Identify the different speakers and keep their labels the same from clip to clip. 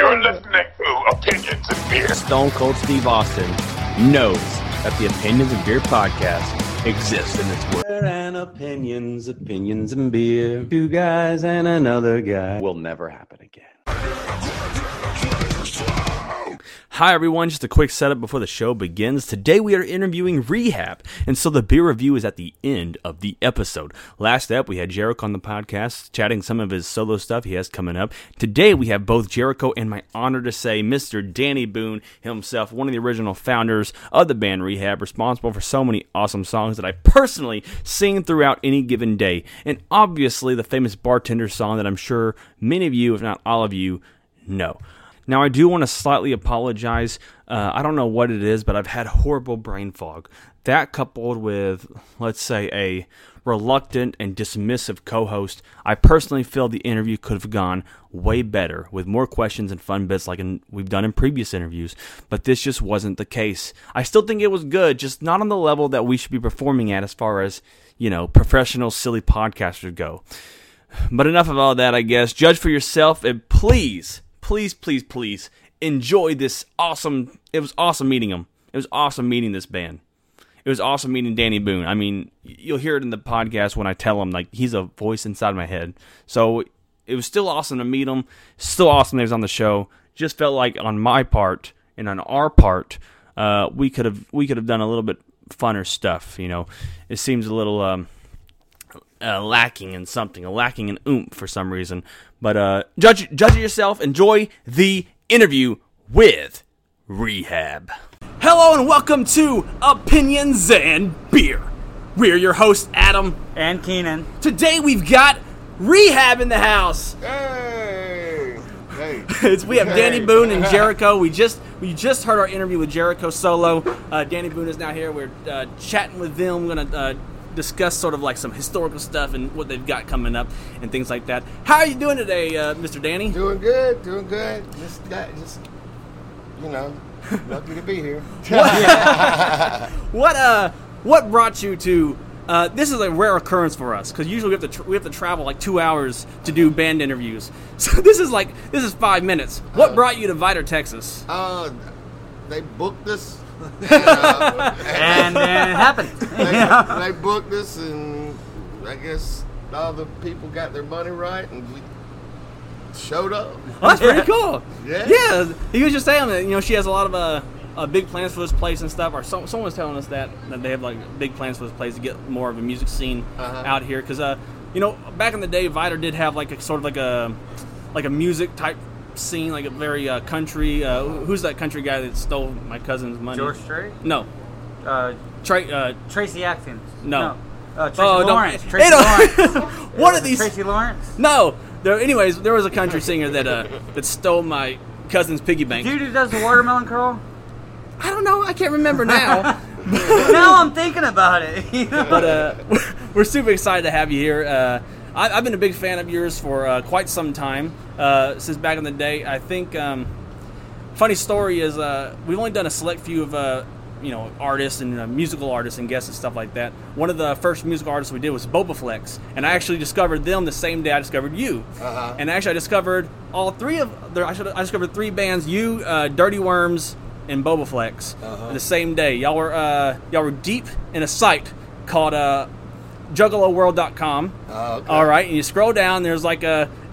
Speaker 1: You're listening to Opinions and Beer.
Speaker 2: Stone Cold Steve Austin knows that the Opinions and Beer podcast exists in this world. And opinions, opinions and beer. Two guys and another guy will never happen again. Hi everyone, just a quick setup before the show begins. Today we are interviewing Rehab, and so the beer review is at the end of the episode. Last up, we had Jericho on the podcast, chatting some of his solo stuff he has coming up. Today we have both Jericho and my honor to say Mr. Danny Boone himself, one of the original founders of the band Rehab, responsible for so many awesome songs that I personally sing throughout any given day. And obviously the famous bartender song that I'm sure many of you, if not all of you, know. Now, I do want to slightly apologize. Uh, I don't know what it is, but I've had horrible brain fog. That coupled with, let's say, a reluctant and dismissive co host, I personally feel the interview could have gone way better with more questions and fun bits like in, we've done in previous interviews, but this just wasn't the case. I still think it was good, just not on the level that we should be performing at as far as, you know, professional, silly podcasters go. But enough of all that, I guess. Judge for yourself and please please, please, please enjoy this awesome. It was awesome meeting him. It was awesome meeting this band. It was awesome meeting Danny Boone. I mean, you'll hear it in the podcast when I tell him like he's a voice inside my head. So it was still awesome to meet him. Still awesome that he was on the show. Just felt like on my part and on our part, uh, we could have we could have done a little bit funner stuff. You know, it seems a little. Um, uh, lacking in something, lacking in oomph for some reason. But uh, judge judge it yourself. Enjoy the interview with Rehab. Hello and welcome to Opinions and Beer. We're your hosts, Adam
Speaker 3: and Keenan.
Speaker 2: Today we've got Rehab in the house.
Speaker 4: Hey, hey.
Speaker 2: it's, we have Danny Boone and Jericho. We just we just heard our interview with Jericho solo. Uh, Danny Boone is now here. We're uh, chatting with them. We're gonna uh, discuss sort of like some historical stuff and what they've got coming up and things like that. How are you doing today, uh, Mr. Danny?
Speaker 4: Doing good, doing good. Just got, just you know, lucky to be here.
Speaker 2: what uh, what brought you to? Uh, this is a rare occurrence for us because usually we have to tr- we have to travel like two hours to do band interviews. So this is like this is five minutes. What
Speaker 4: Uh,
Speaker 2: brought you to Vidor, Texas?
Speaker 4: uh, they booked us. And,
Speaker 3: then it happened.
Speaker 4: they, they booked us, and I guess all the people got their money right, and we showed up.
Speaker 2: Oh, that's pretty cool.
Speaker 4: Yeah.
Speaker 2: Yeah. He was just saying that you know she has a lot of uh, uh big plans for this place and stuff. Or some, someone was telling us that that they have like big plans for this place to get more of a music scene
Speaker 4: Uh-huh.
Speaker 2: out here. Because uh, you know, back in the day, Vidor did have like a sort of like a like a music type scene, like a very uh, country. Uh, who's that country guy that stole my cousin's money?
Speaker 3: George Strait?
Speaker 2: No.
Speaker 3: Uh,
Speaker 2: Trey. Uh,
Speaker 3: Tracy Atkins.
Speaker 2: No.
Speaker 3: Uh, Tracy
Speaker 2: Oh, don't-
Speaker 3: Lawrence.
Speaker 2: they
Speaker 3: Tracy Lawrence.
Speaker 2: one of
Speaker 3: Was
Speaker 2: these.
Speaker 3: Tracy Lawrence?
Speaker 2: No. There. Anyways, there was a country singer that uh that stole my cousin's piggy bank.
Speaker 3: Dude who does the Watermelon Crawl?
Speaker 2: I don't know. I can't remember now.
Speaker 3: now I'm thinking about it.
Speaker 2: but uh, we're super excited to have you here. I, I've been a big fan of yours for uh, quite some time, uh, since back in the day. I think. Um, funny story is uh, we've only done a select few of uh, you know artists and uh, musical artists and guests and stuff like that. One of the first musical artists we did was Bobaflex, and I actually discovered them the same day I discovered you.
Speaker 4: Uh-huh.
Speaker 2: And actually, I discovered all three of their. I, should, I discovered three bands: you, uh, Dirty Worms, and Bobaflex.
Speaker 4: Uh-huh.
Speaker 2: The same day, y'all were uh, y'all were deep in a site called uh, JuggaloWorld.com.
Speaker 4: Oh, okay.
Speaker 2: All right, and you scroll down. There's like a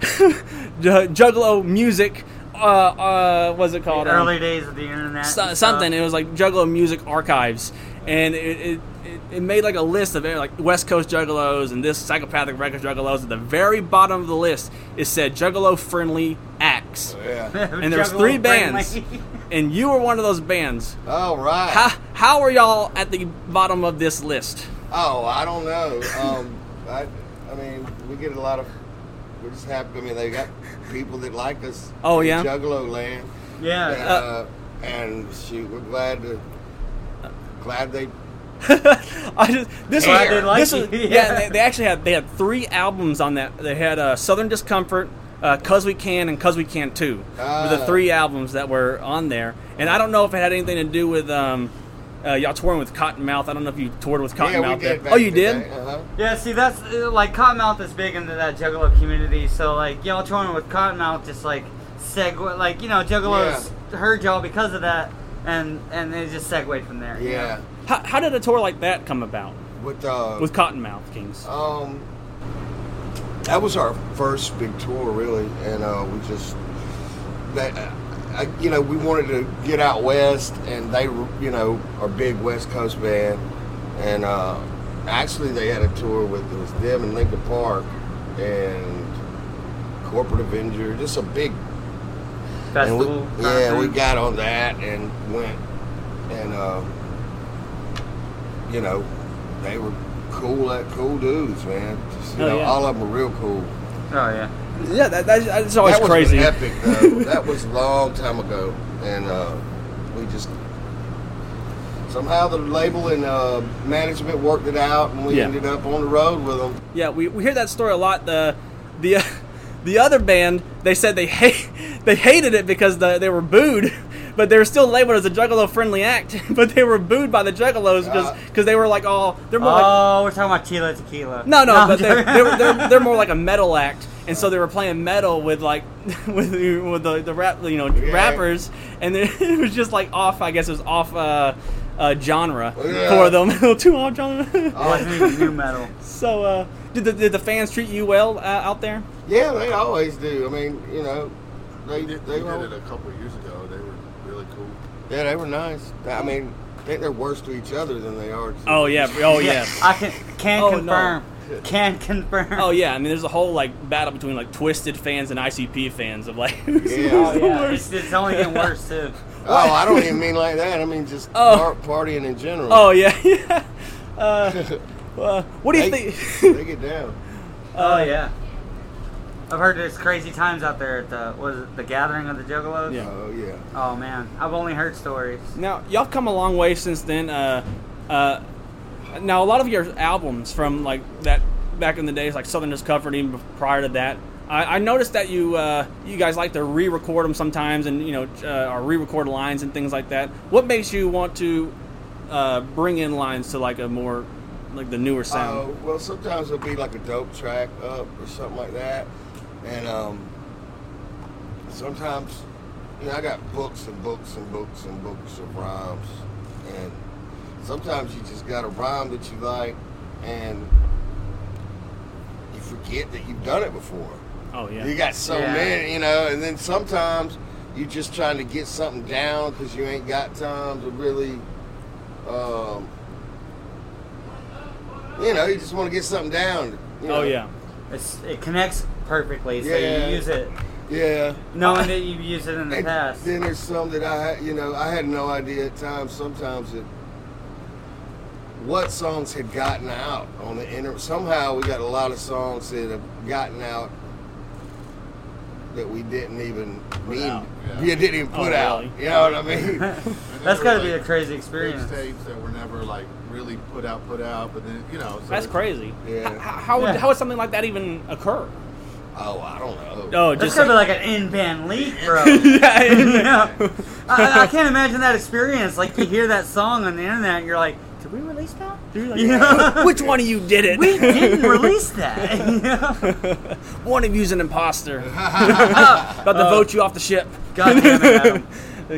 Speaker 2: Juggalo music. Uh, uh, what's it called? Um,
Speaker 3: Early days of the internet.
Speaker 2: so- something. It was like Juggalo Music Archives, and it, it, it, it made like a list of like West Coast Juggalos and this psychopathic record Juggalos. At the very bottom of the list, it said Juggalo friendly acts,
Speaker 4: Yeah.
Speaker 2: and there's
Speaker 3: Juggalo
Speaker 2: three bands, and you were one of those bands.
Speaker 4: All right.
Speaker 2: How how are y'all at the bottom of this list?
Speaker 4: Oh, I don't know. Um, I, I mean, we get a lot of. We're just happy. I mean, they got people that like us.
Speaker 2: Oh,
Speaker 4: in
Speaker 2: yeah?
Speaker 4: Juggalo land.
Speaker 3: yeah.
Speaker 4: And, uh, and shoot, we're glad to. Glad they.
Speaker 2: I just this
Speaker 3: Glad
Speaker 2: was
Speaker 3: they like
Speaker 2: this was yeah.
Speaker 3: Yeah.
Speaker 2: they, they actually had they had three albums on that. They had uh, Southern Discomfort, uh, Cause We Can, and Cause We Can Too. were the
Speaker 4: Ah.
Speaker 2: three albums that were on there. And I don't know if it had anything to do with um, uh, y'all touring with Kottonmouth. I don't know if you toured with Kottonmouth.
Speaker 4: yeah, we did. back
Speaker 2: oh, you did.
Speaker 4: Uh-huh.
Speaker 3: Yeah, see, that's uh, like Kottonmouth is big into that Juggalo community. So like y'all touring with Kottonmouth, just like segue, like you know, Juggalos heard y'all because of that, and and it just segued from there. you
Speaker 4: Yeah.
Speaker 3: know?
Speaker 2: How, how did a tour like that come about
Speaker 4: With uh,
Speaker 2: with Kottonmouth Kings?
Speaker 4: Um, that was our first big tour, really, and uh, we just that I, you know we wanted to get out west, and they were you know our big West Coast band, and uh, actually they had a tour with it was them and Linkin Park and Corporate Avenger, just a big and we, yeah, we got on that and went, and uh, you know, they were cool, like cool dudes, man. Just, you
Speaker 2: Oh,
Speaker 4: know,
Speaker 2: yeah.
Speaker 4: all of them were real cool.
Speaker 3: Oh yeah.
Speaker 2: Yeah, that, that's, that's always
Speaker 4: that was
Speaker 2: crazy.
Speaker 4: epic, though. that was a long time ago, and uh, we just somehow the label and uh, management worked it out, and we
Speaker 2: Yeah.
Speaker 4: ended up on the road with them.
Speaker 2: Yeah, we, we hear that story a lot. The the uh, the other band they said they hate they hated it because the, they were booed, but they were still labeled as a Juggalo friendly act. But they were booed by the Juggalos
Speaker 4: Uh,
Speaker 2: because they were like all they're more like
Speaker 3: Oh, we're talking about Tila Tequila.
Speaker 2: no no,
Speaker 3: I'm
Speaker 2: but they're, they're, they're, they're more like a metal act, and so they were playing metal with like with the- with the, the rap you know
Speaker 4: Yeah.
Speaker 2: rappers, and then it was just like off. I guess it was off uh, uh, genre
Speaker 4: Yeah.
Speaker 2: for them. A little too off genre.
Speaker 3: It wasn't new metal.
Speaker 2: so uh, did the did the fans treat you well uh, out there?
Speaker 4: Yeah, they always do. I mean, you know, they
Speaker 5: They,
Speaker 4: they,
Speaker 5: they did it a couple of years ago. They were really cool.
Speaker 4: Yeah, they were nice. I mean, I think they're worse to each other than they are. To
Speaker 2: Oh yeah, oh yeah.
Speaker 3: I can can
Speaker 2: Oh, no.
Speaker 3: confirm. Can confirm.
Speaker 2: Oh yeah, I mean, there's a whole like battle between like Twiztid fans and ICP fans of like who's,
Speaker 4: Yeah.
Speaker 3: Oh,
Speaker 2: who's the
Speaker 3: yeah.
Speaker 2: worst.
Speaker 3: It's, it's only getting worse too.
Speaker 4: Oh, I don't even mean like that. I mean just
Speaker 2: Oh.
Speaker 4: par- partying in general.
Speaker 2: Oh yeah, yeah. Uh, uh, what do you
Speaker 4: they,
Speaker 2: think?
Speaker 4: they get down.
Speaker 3: Oh yeah. I've heard there's crazy times out there at the was it the gathering of the Juggalos?
Speaker 2: Yeah.
Speaker 4: Oh yeah.
Speaker 3: Oh man, I've only heard stories.
Speaker 2: Now y'all come a long way since then. Uh, uh, now a lot of your albums from like that back in the days, like Southern Discomfort, even prior to that. I, I noticed that you uh, you guys like to re-record them sometimes, and you know, uh, or re-record lines and things like that. What makes you want to uh, bring in lines to like a more like the newer sound?
Speaker 4: Oh well, sometimes it'll be like a dope track up or something like that, and um, sometimes you know I got books and books and books and books of rhymes, and sometimes you just got a rhyme that you like, and you forget that you've done it before.
Speaker 2: oh yeah.
Speaker 4: You got so
Speaker 3: Yeah.
Speaker 4: many, you know, and then sometimes you're just trying to get something down because you ain't got time to really, um, you know, you just want to get something down. you know.
Speaker 2: oh yeah.
Speaker 3: It's, it connects perfectly, so
Speaker 4: Yeah.
Speaker 3: you use it
Speaker 4: Yeah.
Speaker 3: knowing that you've used it in the
Speaker 4: And
Speaker 3: past.
Speaker 4: then there's some that I, had, you know, I had no idea at times. Sometimes that what songs had gotten out on the internet. Somehow we got a lot of songs that have gotten out that we didn't even mean.
Speaker 5: out,
Speaker 4: yeah.
Speaker 5: yeah.
Speaker 4: didn't even
Speaker 2: Oh,
Speaker 4: put out.
Speaker 2: really?
Speaker 4: You know what I mean?
Speaker 5: And
Speaker 3: That's
Speaker 5: they
Speaker 3: got to
Speaker 5: were,
Speaker 3: be a crazy experience.
Speaker 5: Tapes that were never like really put out, put out, but then you know. So
Speaker 2: That's
Speaker 5: it's-
Speaker 2: crazy.
Speaker 4: Yeah.
Speaker 2: H- How,
Speaker 3: Yeah.
Speaker 2: how would something like that even occur?
Speaker 4: Oh, I don't know.
Speaker 2: Oh,
Speaker 3: That's
Speaker 2: just
Speaker 3: gotta be like an in-band leak, bro.
Speaker 2: yeah,
Speaker 3: Yeah. I, I can't imagine that experience. Like you hear that song on the internet, and you're like, "Did we release that? You know?
Speaker 2: Which one of you did it?
Speaker 3: we didn't release that."
Speaker 2: One of you's an imposter. About to vote you off the ship.
Speaker 3: God damn it, Adam.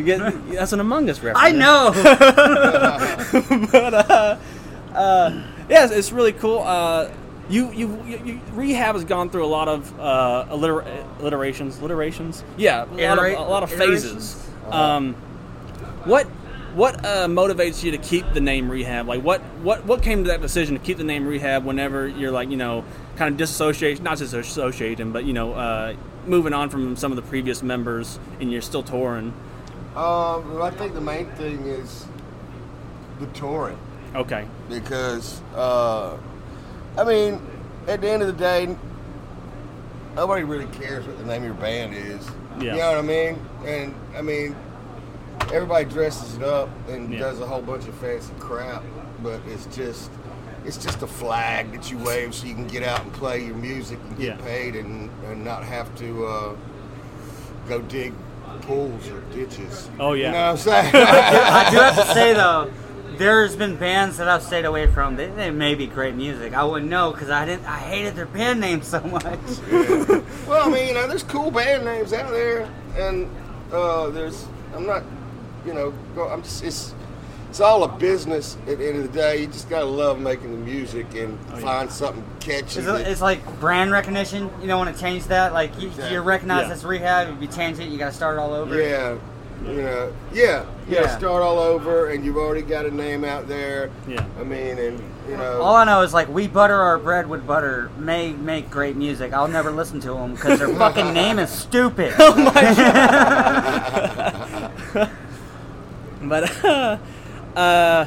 Speaker 2: Get- That's an Among Us reference.
Speaker 3: I know.
Speaker 2: but uh, uh, yeah, it's, it's really cool. Uh, you, you, you, you, rehab has gone through a lot of uh, alliter- alliterations, alliterations. Yeah, a lot of, a lot of phases. Um, what what uh, motivates you to keep the name rehab? Like, what, what what came to that decision to keep the name rehab whenever you're like, you know, kind of disassociate, not disassociating, but you know, uh, moving on from some of the previous members, and you're still touring.
Speaker 4: Um, well, I think the main thing is the touring
Speaker 2: Okay.
Speaker 4: because, uh, I mean, at the end of the day, nobody really cares what the name of your band is.
Speaker 2: Yeah.
Speaker 4: You know what I mean? And I mean, everybody dresses it up and
Speaker 2: Yeah.
Speaker 4: does a whole bunch of fancy crap, but it's just. It's just a flag that you wave so you can get out and play your music and get
Speaker 2: Yeah.
Speaker 4: paid and, and not have to uh, go dig pools or ditches.
Speaker 2: Oh, yeah.
Speaker 4: You know what I'm saying?
Speaker 3: I do have to say though, there's been bands that I've stayed away from. They, they may be great music. I wouldn't know because I didn't. I hated their band name so much.
Speaker 4: well, I mean, you know, there's cool band names out there. and uh, there's I'm not, you know, I'm just it's it's all a business at the end of the day. You just gotta love making the music and find something catchy.
Speaker 3: It's,
Speaker 4: that-
Speaker 3: it's like brand recognition. You don't want to change that. Like you,
Speaker 4: Exactly.
Speaker 3: you're recognized
Speaker 2: Yeah.
Speaker 3: as rehab. If you change it, you got to start all over.
Speaker 4: Yeah, you know, yeah, yeah,
Speaker 3: Yeah.
Speaker 4: Start all over, and you've already got a name out there.
Speaker 2: Yeah.
Speaker 4: I mean, and you know,
Speaker 3: All I know is like we butter our bread with butter. May make great music. I'll never listen to them because their fucking name is stupid.
Speaker 2: Oh But uh, uh,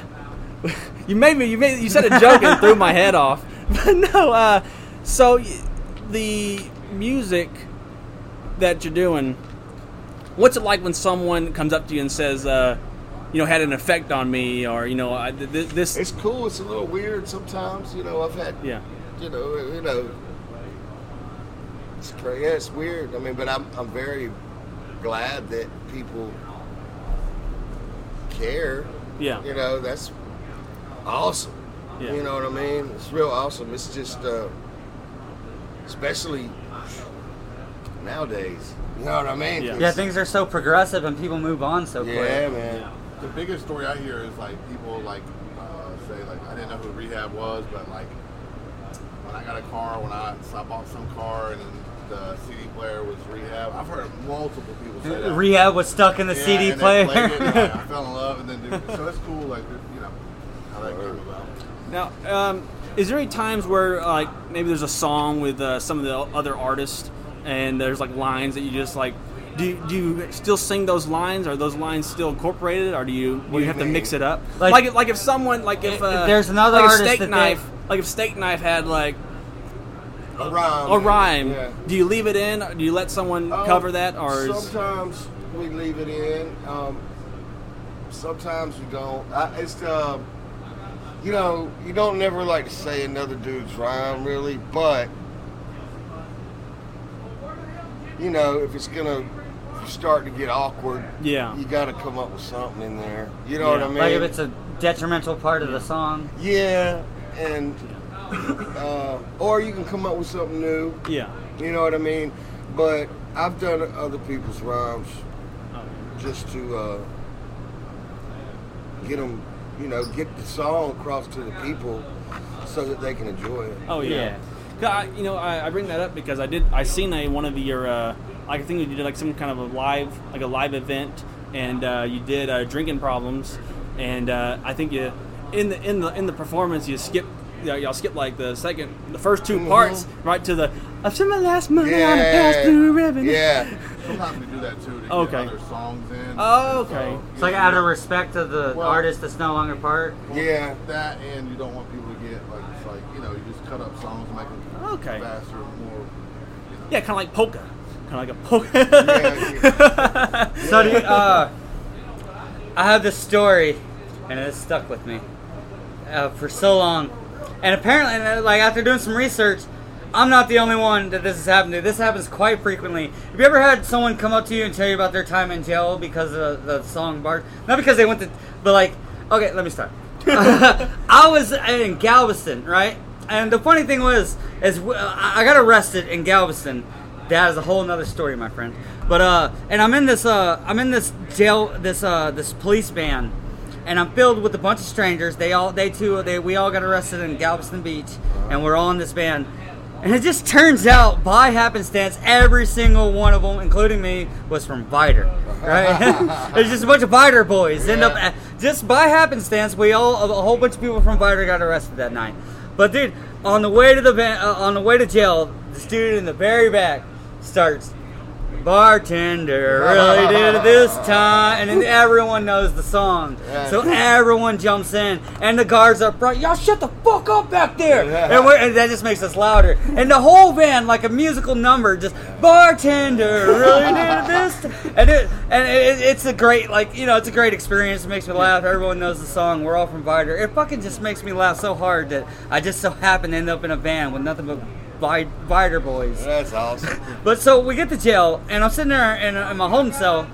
Speaker 2: you made me. You made. You said a joke and threw my head off. But no. Uh, so the music that you're doing, what's it like when someone comes up to you and says, uh, you know, had an effect on me, or you know, I, th- th- this.
Speaker 4: it's cool. It's a little weird sometimes. You know, I've had,
Speaker 2: yeah.
Speaker 4: you know, you know, it's crazy. Yeah, it's weird. I mean, but I'm I'm very glad that people care.
Speaker 2: Yeah.
Speaker 4: You know, that's awesome.
Speaker 2: Yeah.
Speaker 4: You know what I mean? It's real awesome. It's just, uh, especially nowadays. You know what I mean?
Speaker 2: Yeah.
Speaker 3: yeah, things are so progressive and people move on so
Speaker 4: Yeah,
Speaker 3: quick.
Speaker 4: Yeah, man.
Speaker 5: The biggest story I hear is like people like uh, say like I didn't know who Rehab was, but like when I got a car, when I so I bought some car and the CD player was Rehab. I've heard multiple people say that.
Speaker 3: Rehab was stuck in the
Speaker 5: Yeah,
Speaker 3: CD
Speaker 5: and
Speaker 3: player.
Speaker 5: it, and I, I fell in love, and then did- so it's cool, like you know how that came about.
Speaker 2: Now, um, is there any times where like maybe there's a song with uh, some of the other artists, and there's like lines that you just like? Do you, do you still sing those lines? Are those lines still incorporated, or do you do
Speaker 4: do
Speaker 2: you
Speaker 4: you
Speaker 2: have to mix it up?
Speaker 3: Like-
Speaker 2: Like if, like if someone like if,
Speaker 3: If
Speaker 2: uh,
Speaker 3: there's another
Speaker 2: like if
Speaker 3: artist
Speaker 2: steak
Speaker 3: that they-
Speaker 2: knife like if steak knife had like
Speaker 4: A rhyme.
Speaker 2: a rhyme,
Speaker 4: Yeah.
Speaker 2: do you leave it in? Or do you let someone
Speaker 4: Um,
Speaker 2: cover that, or is,
Speaker 4: sometimes we leave it in. Um, sometimes we don't. I, it's uh, you know, you don't never like to say another dude's rhyme really, but you know, if it's gonna start to get awkward,
Speaker 2: Yeah.
Speaker 4: you got to come up with something in there. You know what I mean?
Speaker 3: like if it's a detrimental part of the song.
Speaker 4: yeah, and uh, or you can come up with something new.
Speaker 2: yeah?
Speaker 4: You know what I mean? But I've done other people's rhymes just to uh, get them, you know, get the song across to the people so that they can enjoy it.
Speaker 2: Oh yeah.
Speaker 3: Yeah.
Speaker 2: 'Cause I, you know, I, I bring that up because I did. I seen a one of your. Uh, I think you did like some kind of a live, like a live event, and uh, you did uh, drinking problems, and uh, I think you, in the in the in the performance, you skip. You know, y'all skip like the second, the first 2 parts, right to the. I've spent my last money on a Pabst Blue Ribbon.
Speaker 4: yeah.
Speaker 5: Sometimes we do that too to
Speaker 2: Okay.
Speaker 5: get other songs in.
Speaker 2: Oh, okay.
Speaker 5: So,
Speaker 3: It's like
Speaker 5: you
Speaker 3: out of respect to the
Speaker 5: Well-
Speaker 3: artist that's no longer part.
Speaker 4: Yeah.
Speaker 5: that, and you don't want people to get like it's like you know you just cut up songs and make them
Speaker 2: Okay.
Speaker 5: faster, more.
Speaker 2: Yeah, kind of like polka, kind of like a polka.
Speaker 4: Yeah,
Speaker 3: So do you, uh, I have this story, and it stuck with me uh, for so long. And apparently, uh, like after doing some research, I'm not the only one that this has happened to. This happens quite frequently. Have you ever had someone come up to you and tell you about their time in jail because of the song Bart? Not because they went to, but like, okay, let me start. I was in Galveston, right? And the funny thing was, is I got arrested in Galveston. That is a whole nother story, my friend. But uh, and I'm in this uh, I'm in this jail, this uh, this police van, and I'm filled with a bunch of strangers. They all, they too, they we all got arrested in Galveston Beach, and we're all in this van. And it just turns out, by happenstance, every single one of them, including me, was from Vidor. Right? There's just a bunch of Vidor boys. End up just by happenstance, we all a whole bunch of people from Vidor got arrested that night. But dude, on the way to the van, uh, on the way to jail, the dude in the very back starts. Bartender really did it this time, and then everyone knows the song, so everyone jumps in, and the guards are bright. Y'all shut the fuck up back there, and, we're, and that just makes us louder. And the whole band, like a musical number, just bartender really did it this, time. and it, and it, it's a great, like you know, it's a great experience. It makes me laugh. Everyone knows the song. We're all from Vidor. It fucking just makes me laugh so hard that I just so happen to end up in a van with nothing but Vi- Vidor boys.
Speaker 4: That's awesome.
Speaker 3: But so we get to jail, and I'm sitting there in, in my holding cell,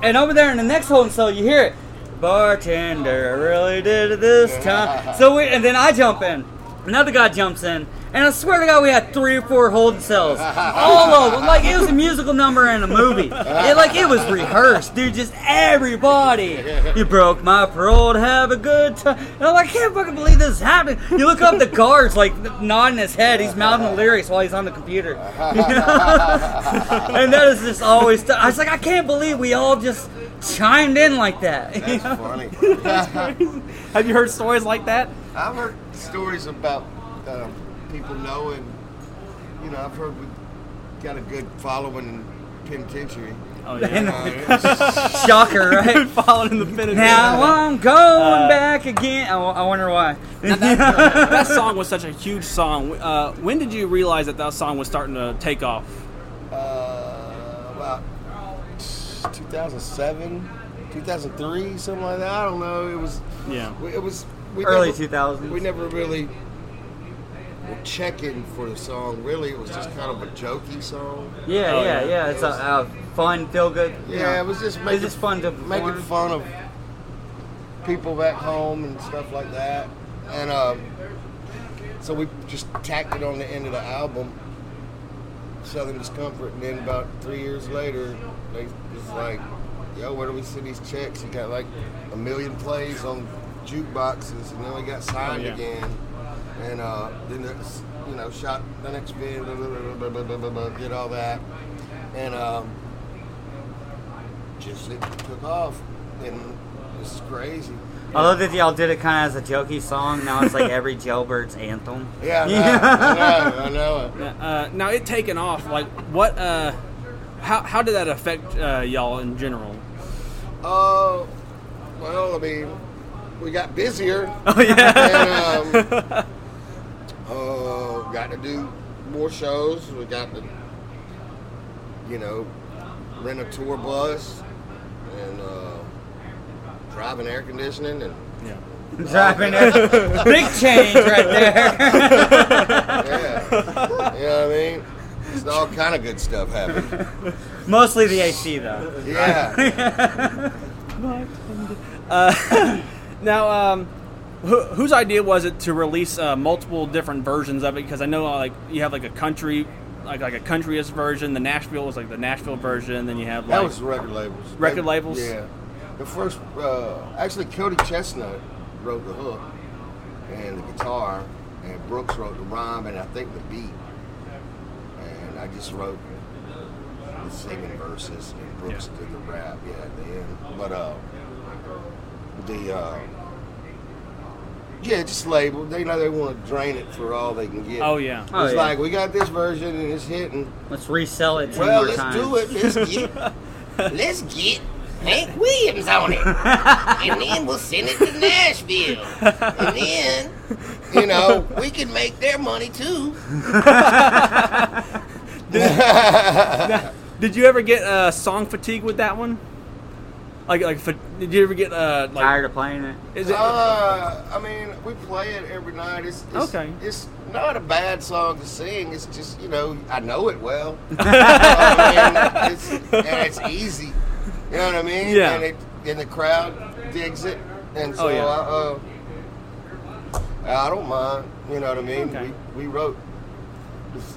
Speaker 3: and over there in the next holding cell, you hear it. Bartender really did it this time. So we, and then I jump in. Another guy jumps in, And I swear to God, we had three or four hold cells. All of them. Like, it was a musical number in a movie. It, like, it was rehearsed, dude. Just everybody. You broke my parole to have a good time. And I'm like, I can't fucking believe this is happening. You look up the guards, like, nodding his head. He's mouthing the lyrics while he's on the computer. and that is just always. I was like, I can't believe we all just chimed in like that. you
Speaker 4: That's
Speaker 3: know?
Speaker 4: funny.
Speaker 2: Have you heard stories like that?
Speaker 4: I've heard stories about um, people know, and You know, I've heard we got a good following in penitentiary.
Speaker 2: Oh yeah.
Speaker 4: Uh,
Speaker 3: Shocker, right?
Speaker 2: Following the finish.
Speaker 3: Now I'm going
Speaker 2: Uh,
Speaker 3: back again. I, I wonder why.
Speaker 2: that song was such a huge song. Uh, when did you realize that that song was starting to take off?
Speaker 4: uh, about 2007, 2003, something like that. I don't know. It was.
Speaker 2: Yeah.
Speaker 4: It was we
Speaker 3: Early 2000s.
Speaker 4: We never really were checking for the song. Really, it was just kind of a jokey song.
Speaker 3: Yeah,
Speaker 2: Oh,
Speaker 3: yeah,
Speaker 2: yeah.
Speaker 3: yeah. It's a, a fun, feel good.
Speaker 4: Yeah,
Speaker 3: know.
Speaker 4: it was just
Speaker 3: It's
Speaker 4: making
Speaker 3: just fun to
Speaker 4: making fun of people back home and stuff like that. And um, so we just tacked it on the end of the album, Southern Discomfort. And then about three years later, they was like, "Yo, where do we send these checks?" You got like a million plays on jukeboxes, and then we got signed
Speaker 2: Oh, yeah.
Speaker 4: again. And uh, then it's, you know, shot the next video, blah, blah, blah, blah, blah, blah, blah, did all that, and um, just it took off, and it's crazy.
Speaker 3: I love that y'all did it kind of as a jokey song. Now it's like every jailbird's anthem.
Speaker 4: Yeah, I know, I know, I know it.
Speaker 2: Uh, now it taken off. Like what? Uh, how how did that affect uh, y'all in general?
Speaker 4: Uh, well, I mean, we got busier.
Speaker 2: Oh yeah.
Speaker 4: and um, uh, got to do more shows. We got to, you know, rent a tour bus and uh, drive an air conditioning and
Speaker 2: yeah.
Speaker 3: Driving air. Big change right there.
Speaker 4: yeah, you know what I mean. It's all kind of good stuff happening.
Speaker 3: Mostly the AC though.
Speaker 4: Yeah,
Speaker 2: Now, um, who, whose idea was it to release uh, multiple different versions of it? Because I know uh, like you have like a country, like like a countryist version. The Nashville was like the Nashville version. Then you have like
Speaker 4: that was record labels.
Speaker 2: Record
Speaker 4: They-
Speaker 2: labels?
Speaker 4: Yeah. The first, uh, actually, Cody Chestnut wrote the hook and the guitar, and Brooks wrote the rhyme and I think the beat. And I just wrote the singing verses, and Brooks
Speaker 2: Yeah.
Speaker 4: did the rap, yeah, at the end. But uh, the uh, yeah, just label. They know they want to drain it for all they can get.
Speaker 2: Oh yeah.
Speaker 3: Oh,
Speaker 4: it's
Speaker 3: yeah.
Speaker 4: like we got this version and it's hitting.
Speaker 3: Let's resell it
Speaker 4: Well, let's
Speaker 3: times.
Speaker 4: do it. Let's get, let's get Hank Williams on it, and then we'll send it to Nashville, and then, you know, we can make their money too.
Speaker 2: Did you ever get uh, song fatigue with that one? Like like fa- did you ever get uh like
Speaker 3: Tired of playing it.
Speaker 2: is it
Speaker 4: Uh, I mean, we play it every night. It's, it's
Speaker 2: Okay.
Speaker 4: It's not a bad song to sing. It's just you know I know it well. I mean, it's, and it's easy. You know what I mean?
Speaker 2: Yeah.
Speaker 4: And, it, and the crowd digs it, and so
Speaker 2: Oh, yeah.
Speaker 4: I, uh, I don't mind. You know what I mean?
Speaker 2: Okay.
Speaker 4: We we wrote,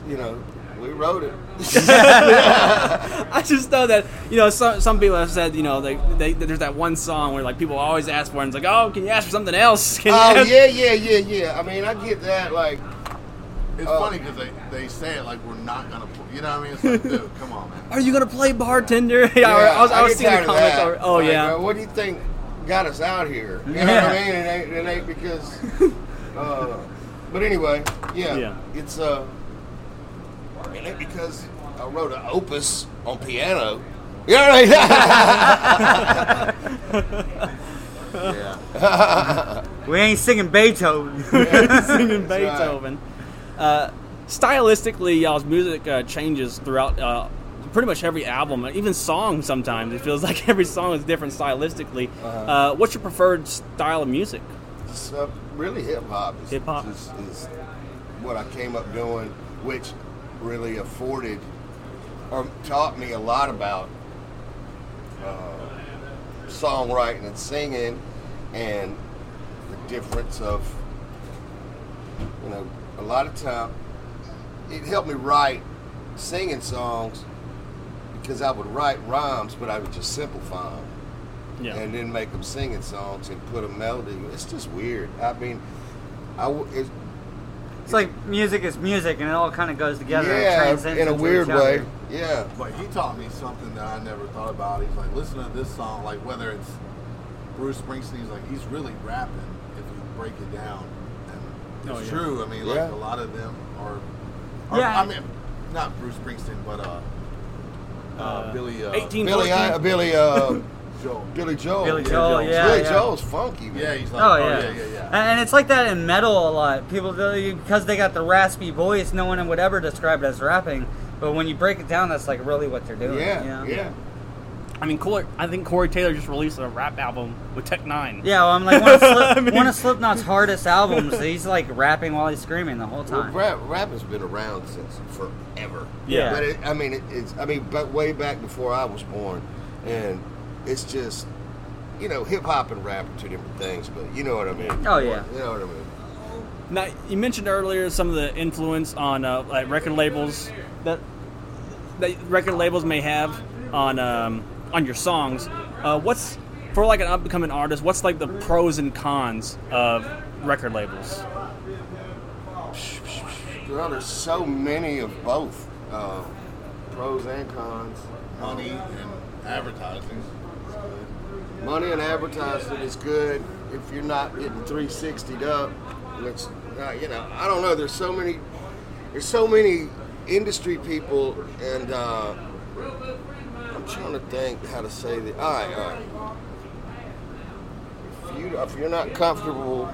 Speaker 4: you know, we wrote it.
Speaker 2: I just know that you know some some people have said you know they, they there's that one song where like people always ask for it and it's like oh can you ask for something else? Can you
Speaker 4: oh
Speaker 2: ask-
Speaker 4: yeah, yeah, yeah, yeah. I mean, I get that. Like,
Speaker 5: It's
Speaker 4: Oh.
Speaker 5: funny because they, they say it like we're not gonna. Pull, you know what I mean? It's like, dude, come on, man.
Speaker 2: Are you gonna play bartender? yeah, I was, I was
Speaker 4: get
Speaker 2: seeing the comments. Over, oh
Speaker 4: Like,
Speaker 2: yeah.
Speaker 4: uh, what do you think got us out here? You know what I mean? It ain't, it ain't because. Uh, but anyway, yeah,
Speaker 2: Yeah.
Speaker 4: it's uh, it ain't because I wrote an opus on piano. You know what I mean? yeah.
Speaker 3: We ain't singing Beethoven.
Speaker 2: singing
Speaker 4: right.
Speaker 2: Beethoven. Uh, stylistically, y'all's music uh, changes throughout uh, pretty much every album, even songs. Sometimes it feels like every song is different stylistically. uh
Speaker 4: Uh-huh.
Speaker 2: what's your preferred style of music?
Speaker 4: It's, uh, really hip hop.
Speaker 2: Hip-hop.
Speaker 4: is, is what I came up doing, which really afforded or taught me a lot about uh, songwriting and singing, and the difference of you know a lot of time it helped me write singing songs because I would write rhymes, but I would just simplify them
Speaker 2: Yeah.
Speaker 4: and then make them singing songs and put a melody. It's just weird. I mean, I, it,
Speaker 3: It's like music is music, and it all kind of goes together.
Speaker 4: yeah,
Speaker 3: transcends
Speaker 4: in a weird way. Yeah,
Speaker 5: But he taught me something that I never thought about. He's like, listen to this song, like whether it's Bruce Springsteen, he's like, he's really rapping if you break it down. And
Speaker 2: Oh,
Speaker 5: it's
Speaker 2: yeah.
Speaker 5: true. I mean, like
Speaker 4: Yeah.
Speaker 5: a lot of them are, are
Speaker 3: Yeah.
Speaker 5: I mean, not Bruce Springsteen, but uh, uh,
Speaker 2: Uh,
Speaker 5: Billy. Uh,
Speaker 2: 18
Speaker 4: Billy, I, Billy, uh,
Speaker 5: Joel.
Speaker 4: Billy Joel.
Speaker 3: Billy
Speaker 5: Yeah,
Speaker 3: Joel,
Speaker 5: Joel.
Speaker 3: yeah,
Speaker 4: Billy
Speaker 3: yeah.
Speaker 4: Joel's funky. Man.
Speaker 5: Yeah, he's like,
Speaker 3: Oh
Speaker 5: oh,
Speaker 3: yeah.
Speaker 5: yeah, yeah, yeah.
Speaker 3: And, and it's like that in metal a lot. People because they got the raspy voice, no one would ever describe it as rapping. But when you break it down, that's like really what they're doing.
Speaker 4: Yeah,
Speaker 3: you know?
Speaker 4: yeah.
Speaker 2: I mean, Corey, I think Corey Taylor just released a rap album with Tech N9ne.
Speaker 3: Yeah, well, I'm like one of, Slip,
Speaker 2: I mean-
Speaker 3: one of Slipknot's hardest albums. He's like rapping while he's screaming the whole
Speaker 4: Well,
Speaker 3: time.
Speaker 4: rap, rap has been around since forever.
Speaker 2: Yeah.
Speaker 4: but it, I mean, it, it's I mean, but way back before I was born, and it's just, you know, hip hop and rap are two different things, but you know what I mean.
Speaker 3: Oh, yeah.
Speaker 4: you know what I mean.
Speaker 2: Now, you mentioned earlier some of the influence on uh, like record labels that that record labels may have on um, on your songs. Uh, what's for like an up and coming artist? What's like the pros and cons of record labels?
Speaker 4: Well, there's so many of both, uh, pros and cons.
Speaker 5: Money and advertising.
Speaker 4: Money and advertising is good if you're not getting 360'd up. Which, uh, you know, I don't know. There's so many, there's so many industry people, and uh, I'm trying to think how to say that. All right, all right. If you if you're not comfortable,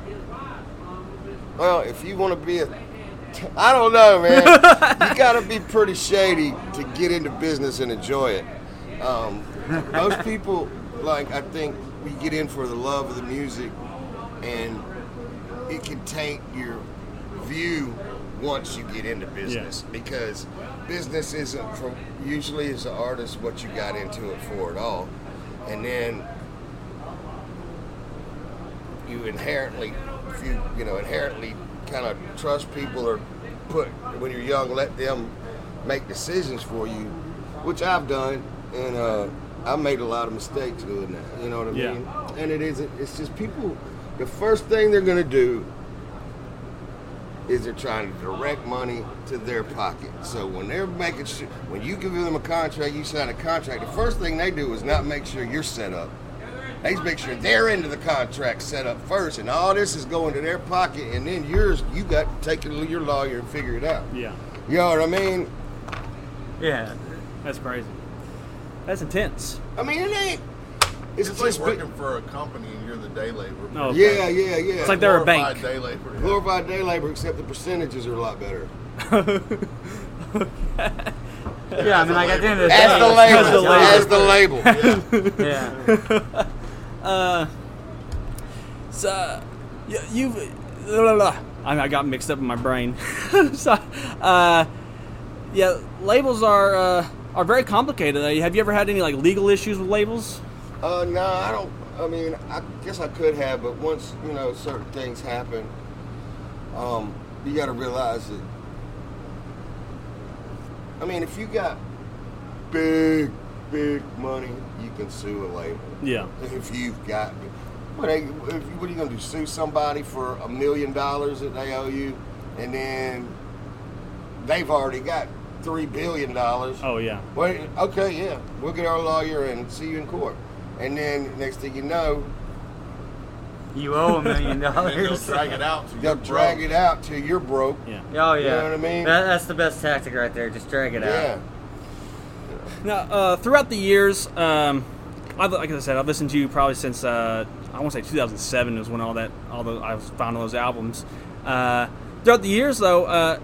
Speaker 4: well, if you want to be a I don't know, man. you got to be pretty shady to get into business and enjoy it. Um, most people, like, I think we get in for the love of the music, and it can taint your view once you get into business. Because business isn't for usually as an artist what you got into it for at all, and then you inherently, if you you know inherently kind of trust people or put when you're young, let them make decisions for you, which I've done, and uh, I made a lot of mistakes doing that. You know what I
Speaker 2: Yeah.
Speaker 4: mean? And it isn't. It's just people. The first thing they're gonna do is they're trying to direct money to their pocket. So when they're making sure, when you give them a contract, you sign a contract. The first thing they do is not make sure you're set up. They make sure they're into the contract set up first, and all this is going to their pocket, and then yours, you got to take it to your lawyer and figure it out.
Speaker 2: Yeah,
Speaker 4: You know what I mean?
Speaker 3: Yeah.
Speaker 2: that's crazy. That's intense.
Speaker 4: I mean, it ain't. It's,
Speaker 5: It's like
Speaker 4: just
Speaker 5: working for a company and you're the day laborer.
Speaker 2: No.
Speaker 4: Yeah, yeah, yeah.
Speaker 2: It's like they're a
Speaker 5: Glorified
Speaker 2: bank.
Speaker 5: Day laborer.
Speaker 4: glorified day labor, except the percentages are a lot better.
Speaker 3: Yeah, I mean, like at the end of the day,
Speaker 4: As the
Speaker 3: it's
Speaker 4: label, as the label.
Speaker 3: Yeah.
Speaker 2: Uh, so you, you've blah, blah, blah. I, I got mixed up in my brain. so, uh, yeah, labels are uh, are very complicated. Uh, Have you ever had any like legal issues with labels?
Speaker 4: Uh, no, I don't. I mean, I guess I could have, but once you know certain things happen, um, you got to realize that. I mean, if you got big, big money, you can sue a label.
Speaker 2: Yeah.
Speaker 4: If you've got, what are you, if, what are you gonna do? Sue somebody for a million dollars that they owe you, and then they've already got three billion dollars.
Speaker 2: Oh yeah.
Speaker 4: Well, okay, yeah, we'll get our lawyer and see you in court. And then next thing you know,
Speaker 3: You owe a million
Speaker 5: dollars. they'll drag it out. To
Speaker 4: they'll drag it out till you're broke.
Speaker 2: Yeah.
Speaker 3: Oh yeah.
Speaker 4: You know what I mean?
Speaker 3: That, that's the best tactic right there. Just drag it
Speaker 4: Yeah.
Speaker 3: out.
Speaker 2: Now, uh, throughout the years, um, I, like I said, I've listened to you probably since uh, I want to say 2007 was when all that, all the I found all those albums. Uh, throughout the years, though, uh,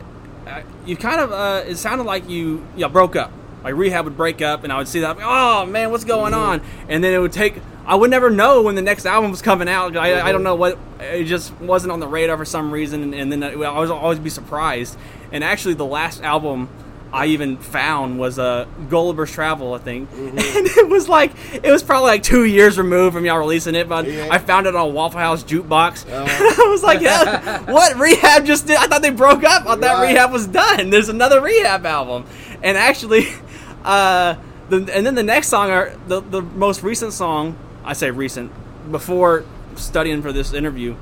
Speaker 2: you kind of uh, it sounded like you you know, broke up. Like rehab would break up, and I would see that. Oh man, what's going on? And then it would take. I would never know when the next album was coming out. I, I don't know what. It just wasn't on the radar for some reason, and, and then I would always, always be surprised. And actually, the last album I even found was uh, Gulliver's Travel, I think, and it was like it was probably like two years removed from y'all releasing it, but
Speaker 4: Yeah.
Speaker 2: I found it on Waffle House jukebox. I was like, yeah, what rehab just did? I thought they broke up. I thought
Speaker 4: Right.
Speaker 2: rehab was done. There's another rehab album, and actually, uh, the, and then the next song, are the the most recent song. I say recent before studying for this interview.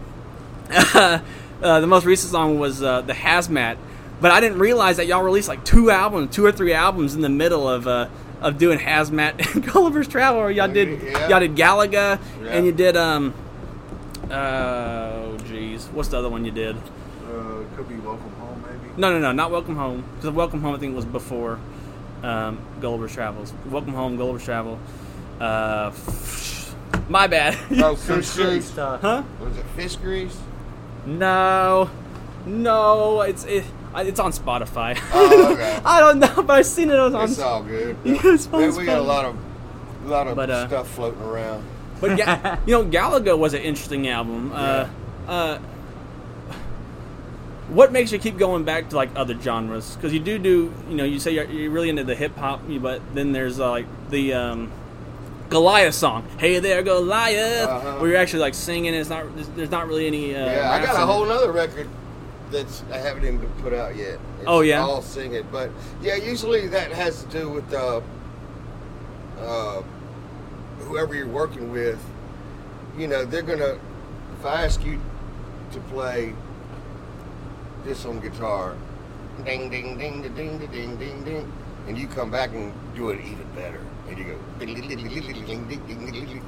Speaker 2: uh, the most recent song was uh, the Hazmat, but I didn't realize that y'all released like two albums, two or three albums in the middle of uh, of doing Hazmat and Gulliver's Travel. Or y'all did
Speaker 4: Yeah.
Speaker 2: y'all did Galaga,
Speaker 4: Yeah.
Speaker 2: and you did um. Uh, oh jeez, what's the other one you did?
Speaker 5: Uh, could be welcome home, maybe.
Speaker 2: No, no, no, not Welcome Home. Because Welcome Home, I think, was before um, Gulliver's Travels. Welcome Home, Gulliver's Travel. Uh, my bad.
Speaker 4: Oh, fish grease.
Speaker 3: stuff.
Speaker 2: huh?
Speaker 4: Was it fish grease?
Speaker 2: No, no, it's it, it's on Spotify.
Speaker 4: Oh, okay.
Speaker 2: I don't know, but I've seen it on.
Speaker 4: It's all good.
Speaker 2: Yeah, it's
Speaker 4: Man,
Speaker 2: fun
Speaker 4: we got a lot of, a lot of
Speaker 2: But, uh,
Speaker 4: stuff floating around.
Speaker 2: But Ga- you know, Galaga was an interesting album. Uh, uh, what makes you keep going back to like other genres? Because you do do, you know, you say you're, you're really into the hip hop, but then there's uh, like the um, Goliath song, "Hey there, Goliath,"
Speaker 4: Uh-huh.
Speaker 2: where you're actually like singing. It's not, there's, there's not really any. Uh,
Speaker 4: Yeah, I got a whole other record that's I haven't even put out yet. It's
Speaker 2: Oh, yeah?
Speaker 4: all it. but yeah, usually that has to do with uh, uh, whoever you're working with. You know, they're gonna. If I ask you to play this on guitar, ding ding ding ding ding ding ding ding ding, and you come back and do it even better, and you go ding ding ding ding ding ding ding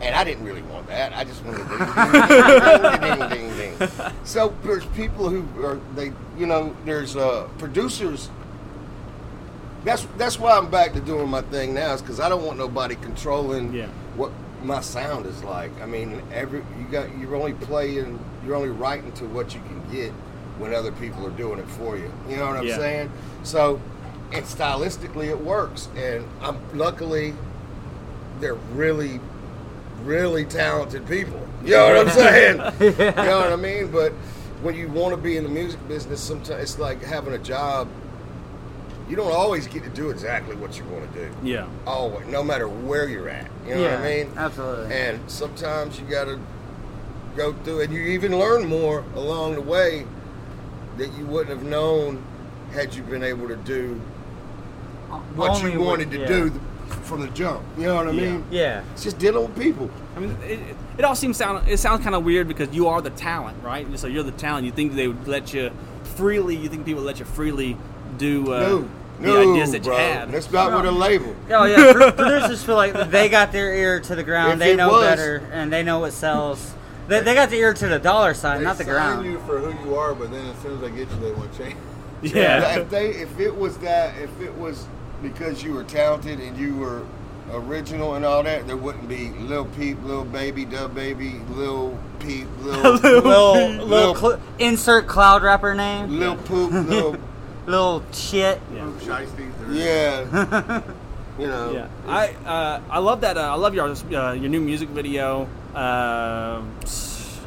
Speaker 4: And I didn't really want that. I just wanted ding ding ding ding. So there's people who are they you know there's uh, producers. That's that's why I'm back to doing my thing now is because I don't want nobody controlling
Speaker 2: Yeah.
Speaker 4: what my sound is like. I mean, every you got you're only playing, you're only writing to what you can get when other people are doing it for you. You know what I'm
Speaker 2: Yeah.
Speaker 4: saying? So, and stylistically it works. And I'm luckily they're really, really talented people. You know what I'm saying? You know what I mean? But when you want to be in the music business, sometimes it's like having a job. You don't always get to do exactly what you want to do.
Speaker 2: Yeah.
Speaker 4: Always, no matter where you're at. You know
Speaker 3: yeah,
Speaker 4: what I mean?
Speaker 3: absolutely.
Speaker 4: And sometimes you got to go through, and you even learn more along the way that you wouldn't have known had you been able to do uh, what
Speaker 3: Only
Speaker 4: you wanted to
Speaker 3: yeah.
Speaker 4: do from the jump. You know what I
Speaker 2: Yeah.
Speaker 4: mean?
Speaker 3: Yeah.
Speaker 4: It's just dealing with people.
Speaker 2: I mean, it, it- it all seems sound it sounds kind of weird because you are the talent, right? So you're the talent. You think they would let you freely? You think people would let you freely do uh,
Speaker 4: no,
Speaker 2: the
Speaker 4: no,
Speaker 2: ideas that
Speaker 4: bro.
Speaker 2: you had?
Speaker 4: That's not with a label.
Speaker 3: Oh yeah, producers feel like they got their ear to the ground.
Speaker 4: If
Speaker 3: they know
Speaker 4: was-
Speaker 3: better, and they know what sells. They, they got the ear to the dollar sign,
Speaker 5: They
Speaker 3: not the
Speaker 5: sign
Speaker 3: ground.
Speaker 5: you for who you are, but then as soon as they get you, they want to change.
Speaker 2: yeah.
Speaker 4: If they, if it was that, if it was because you were talented and you were original and all that, there wouldn't be Lil Peep, Lil Baby, DaBaby, Lil Peep, Lil
Speaker 2: Lil
Speaker 3: Little,
Speaker 2: Peep.
Speaker 3: little
Speaker 4: Lil-
Speaker 3: cl- insert cloud rapper name.
Speaker 4: Lil Poop, Lil
Speaker 3: Little shit.
Speaker 2: Yeah.
Speaker 4: Yeah. You know.
Speaker 2: Yeah, I uh, I love that. Uh, I love your uh, your new music video. Uh,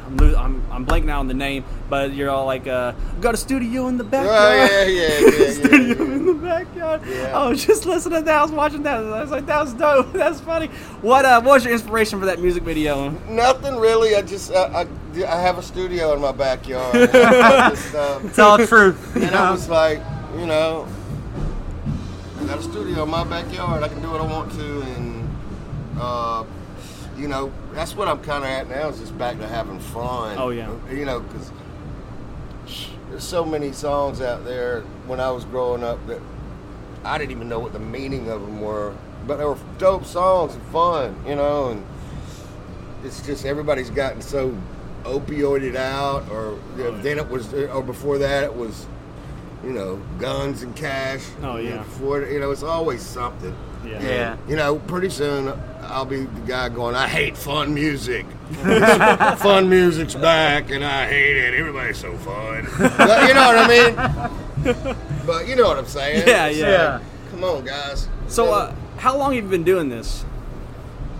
Speaker 2: I'm, lo- I'm I'm blanking out on the name, but you're all like, uh, got a studio in the
Speaker 4: Oh,
Speaker 2: backyard.
Speaker 4: yeah, yeah, yeah, yeah,
Speaker 2: studio
Speaker 4: yeah.
Speaker 2: in the backyard.
Speaker 4: Yeah.
Speaker 2: I was just listening to that. I was watching that. I was like, that was dope. That's funny. What uh, what was your inspiration for that music video?
Speaker 4: Nothing really. I just I, I, I have a studio in my backyard. Just, um,
Speaker 3: It's all true. you
Speaker 4: and I was like, you know, I got a studio in my backyard. I can do what I want to, and uh, you know, that's what I'm kind of at now. Is just back to having fun.
Speaker 2: Oh, yeah.
Speaker 4: You know, because there's so many songs out there when I was growing up that I didn't even know what the meaning of them were, but they were dope songs and fun. You know, and it's just everybody's gotten so opioided out, or you know, then it was, or before that it was, you know, guns and cash.
Speaker 2: Oh, yeah.
Speaker 4: Before you know, it's always something.
Speaker 2: Yeah.
Speaker 3: Yeah.
Speaker 4: You know, pretty soon I'll be the guy going, I hate fun music. fun music's back, and I hate it. Everybody's so fun. but you know what I mean? But you know what I'm saying?
Speaker 2: Yeah, yeah.
Speaker 3: Yeah.
Speaker 4: Come on, guys.
Speaker 2: So, uh, how long have you been doing this?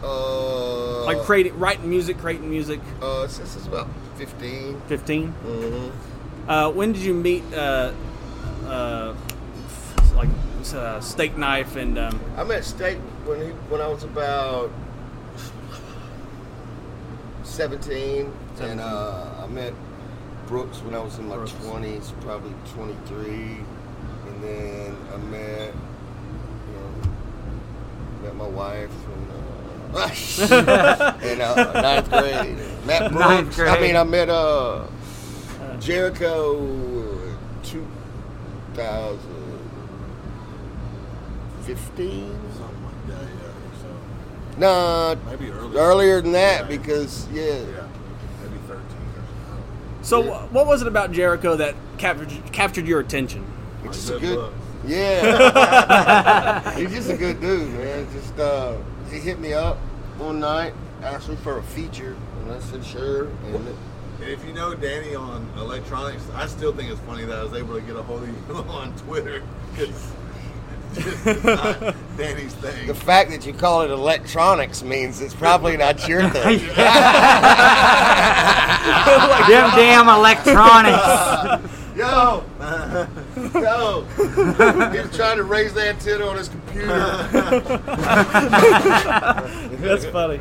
Speaker 4: uh,
Speaker 2: Like creating, writing music, creating music.
Speaker 4: uh, since it's about 15.
Speaker 2: 15
Speaker 4: Mm-hmm.
Speaker 2: Uh, when did you meet? Uh, uh,
Speaker 6: uh, Steaknife and um,
Speaker 4: I met Steak when he when I was about seventeen, and uh, I met Brooks when I was in my
Speaker 6: Brooks.
Speaker 4: twenties, probably twenty three, and then I met you know, met my wife in, uh, in uh, ninth grade. Met Brooks.
Speaker 3: Ninth
Speaker 4: I mean, I met uh, Jericho two thousand fifteen.
Speaker 5: Something like that, yeah. So
Speaker 4: Nah,
Speaker 5: maybe earlier.
Speaker 4: earlier than that
Speaker 5: Yeah.
Speaker 4: because yeah,
Speaker 5: Yeah, maybe 13 or something.
Speaker 6: So,
Speaker 4: Yeah.
Speaker 6: what was it about Jericho that captured captured your attention?
Speaker 4: it's just
Speaker 5: Good
Speaker 4: a good.
Speaker 5: looks.
Speaker 4: Yeah, he's just a good dude, man. Just uh, he hit me up one night, asked me for a feature, and I said sure. And
Speaker 5: And if you know Danny on electronics, I still think it's funny that I was able to get a hold of you on Twitter because it's not Danny's thing.
Speaker 4: the fact that you call it electronics means it's probably not your thing.
Speaker 3: Them damn electronics.
Speaker 4: Yo, yo, he's trying to raise the antenna on his computer.
Speaker 6: That's funny.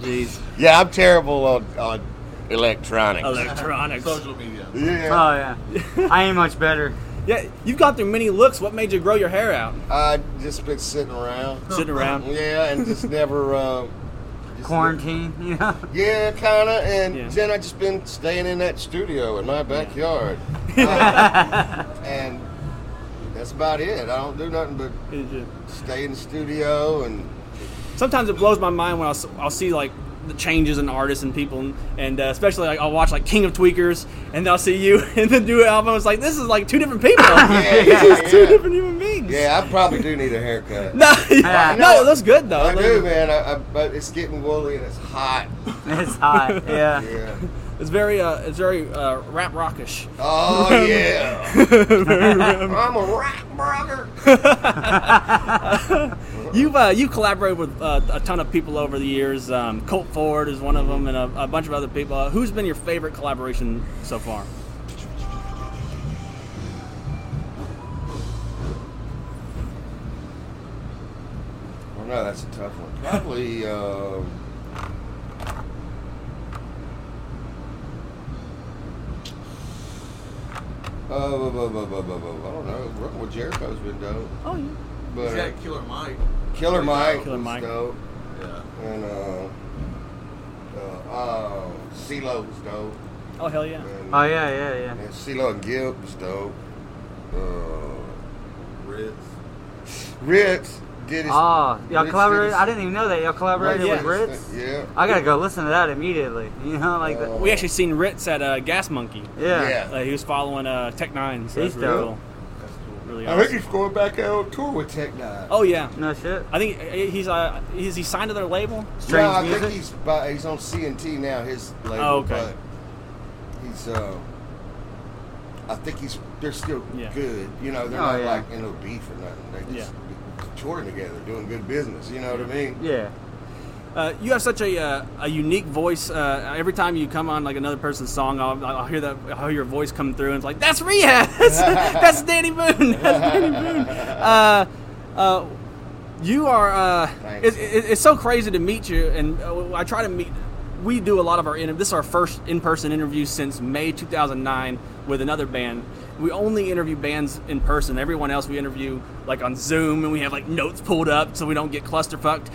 Speaker 6: Jeez,
Speaker 4: Yeah, I'm terrible on, on electronics.
Speaker 6: electronics.
Speaker 5: Social media.
Speaker 4: Yeah.
Speaker 3: Oh yeah, I ain't much better.
Speaker 6: Yeah, you've gone through many looks. What made you grow your hair out?
Speaker 4: I just been sitting around.
Speaker 6: Sitting around.
Speaker 4: Yeah, and just never. Uh, just
Speaker 3: Quarantine, you know.
Speaker 4: Yeah, kind of. And
Speaker 6: Yeah.
Speaker 4: then I just been staying in that studio in my backyard, Uh, and that's about it. I don't do nothing but stay in the studio and.
Speaker 6: Sometimes it blows my mind when I'll, s- I'll see like the changes in artists and people, and, and uh, especially like I'll watch like King of Tweakers, and they'll see you in the new album. It's like this is like two different people.
Speaker 4: Yeah,
Speaker 6: It's
Speaker 4: yeah,
Speaker 6: two different human beings.
Speaker 4: Yeah, I probably do need a haircut.
Speaker 6: No,
Speaker 3: Yeah.
Speaker 6: no, it looks good though.
Speaker 4: I do, man. I, I, but it's getting woolly and it's hot.
Speaker 3: It's hot. Yeah.
Speaker 4: Yeah.
Speaker 6: It's very, uh, it's very uh, rap rockish.
Speaker 4: Oh yeah. I'm a rock brother.
Speaker 6: You've uh, you've collaborated with uh, a ton of people over the years. Um, Colt Ford is one of them, and a, a bunch of other people. Uh, who's been your favorite collaboration so far?
Speaker 4: Well, no, that's a tough one. Probably. Um, uh, bu- I don't know. Working with Jericho's been dope.
Speaker 6: Oh, yeah.
Speaker 4: But
Speaker 5: He's got Killer Mike.
Speaker 4: Killer Mike
Speaker 6: Killer
Speaker 4: was
Speaker 6: Mike.
Speaker 4: dope.
Speaker 5: Yeah.
Speaker 4: And uh, uh, uh, CeeLo was dope.
Speaker 6: Oh hell yeah!
Speaker 4: And,
Speaker 3: Oh yeah, yeah, yeah.
Speaker 4: and CeeLo and Gibb was dope. Uh,
Speaker 5: Rittz.
Speaker 4: Rittz did his.
Speaker 3: Oh, y'all
Speaker 4: Rittz
Speaker 3: collaborated.
Speaker 4: did
Speaker 3: I didn't even know that y'all collaborated
Speaker 6: Yeah.
Speaker 3: with Rittz.
Speaker 4: Yeah.
Speaker 3: I gotta go listen to that immediately. You know, like
Speaker 4: Uh,
Speaker 3: that.
Speaker 6: We actually seen Rittz at uh, Gas Monkey.
Speaker 3: Yeah.
Speaker 4: Yeah.
Speaker 6: Uh, he was following uh, Tech N9ne. So
Speaker 3: He's
Speaker 6: that's really
Speaker 3: dope.
Speaker 6: cool.
Speaker 5: That's cool.
Speaker 6: Really
Speaker 4: I
Speaker 6: awesome.
Speaker 4: think he's going back out on tour with Tech Nine.
Speaker 6: Oh yeah,
Speaker 3: No shit.
Speaker 6: I think uh, he's uh, is he signed to their label?
Speaker 3: Strange
Speaker 4: no, I
Speaker 3: music.
Speaker 4: think he's by, he's on CNT now, his label.
Speaker 6: Oh, okay.
Speaker 4: But he's uh, I think he's they're still
Speaker 6: Yeah.
Speaker 4: good. You know, they're
Speaker 3: Oh,
Speaker 4: not
Speaker 3: yeah.
Speaker 4: like in no beef or nothing. They just touring together, doing good business. You know what I mean?
Speaker 3: Yeah.
Speaker 6: Uh, you have such a, uh, a unique voice. Uh, every time you come on like another person's song, I'll, I'll hear that I'll hear your voice come through, and it's like that's Rehab. That's, that's Danny Boone. That's Danny Boone. Uh, uh, you are. Uh, it, it, it's so crazy to meet you, and uh, I try to meet. We do a lot of our this is our first in-person interview since May 2009 with another band. We only interview bands in person. Everyone else we interview like on Zoom, and we have like notes pulled up so we don't get clusterfucked.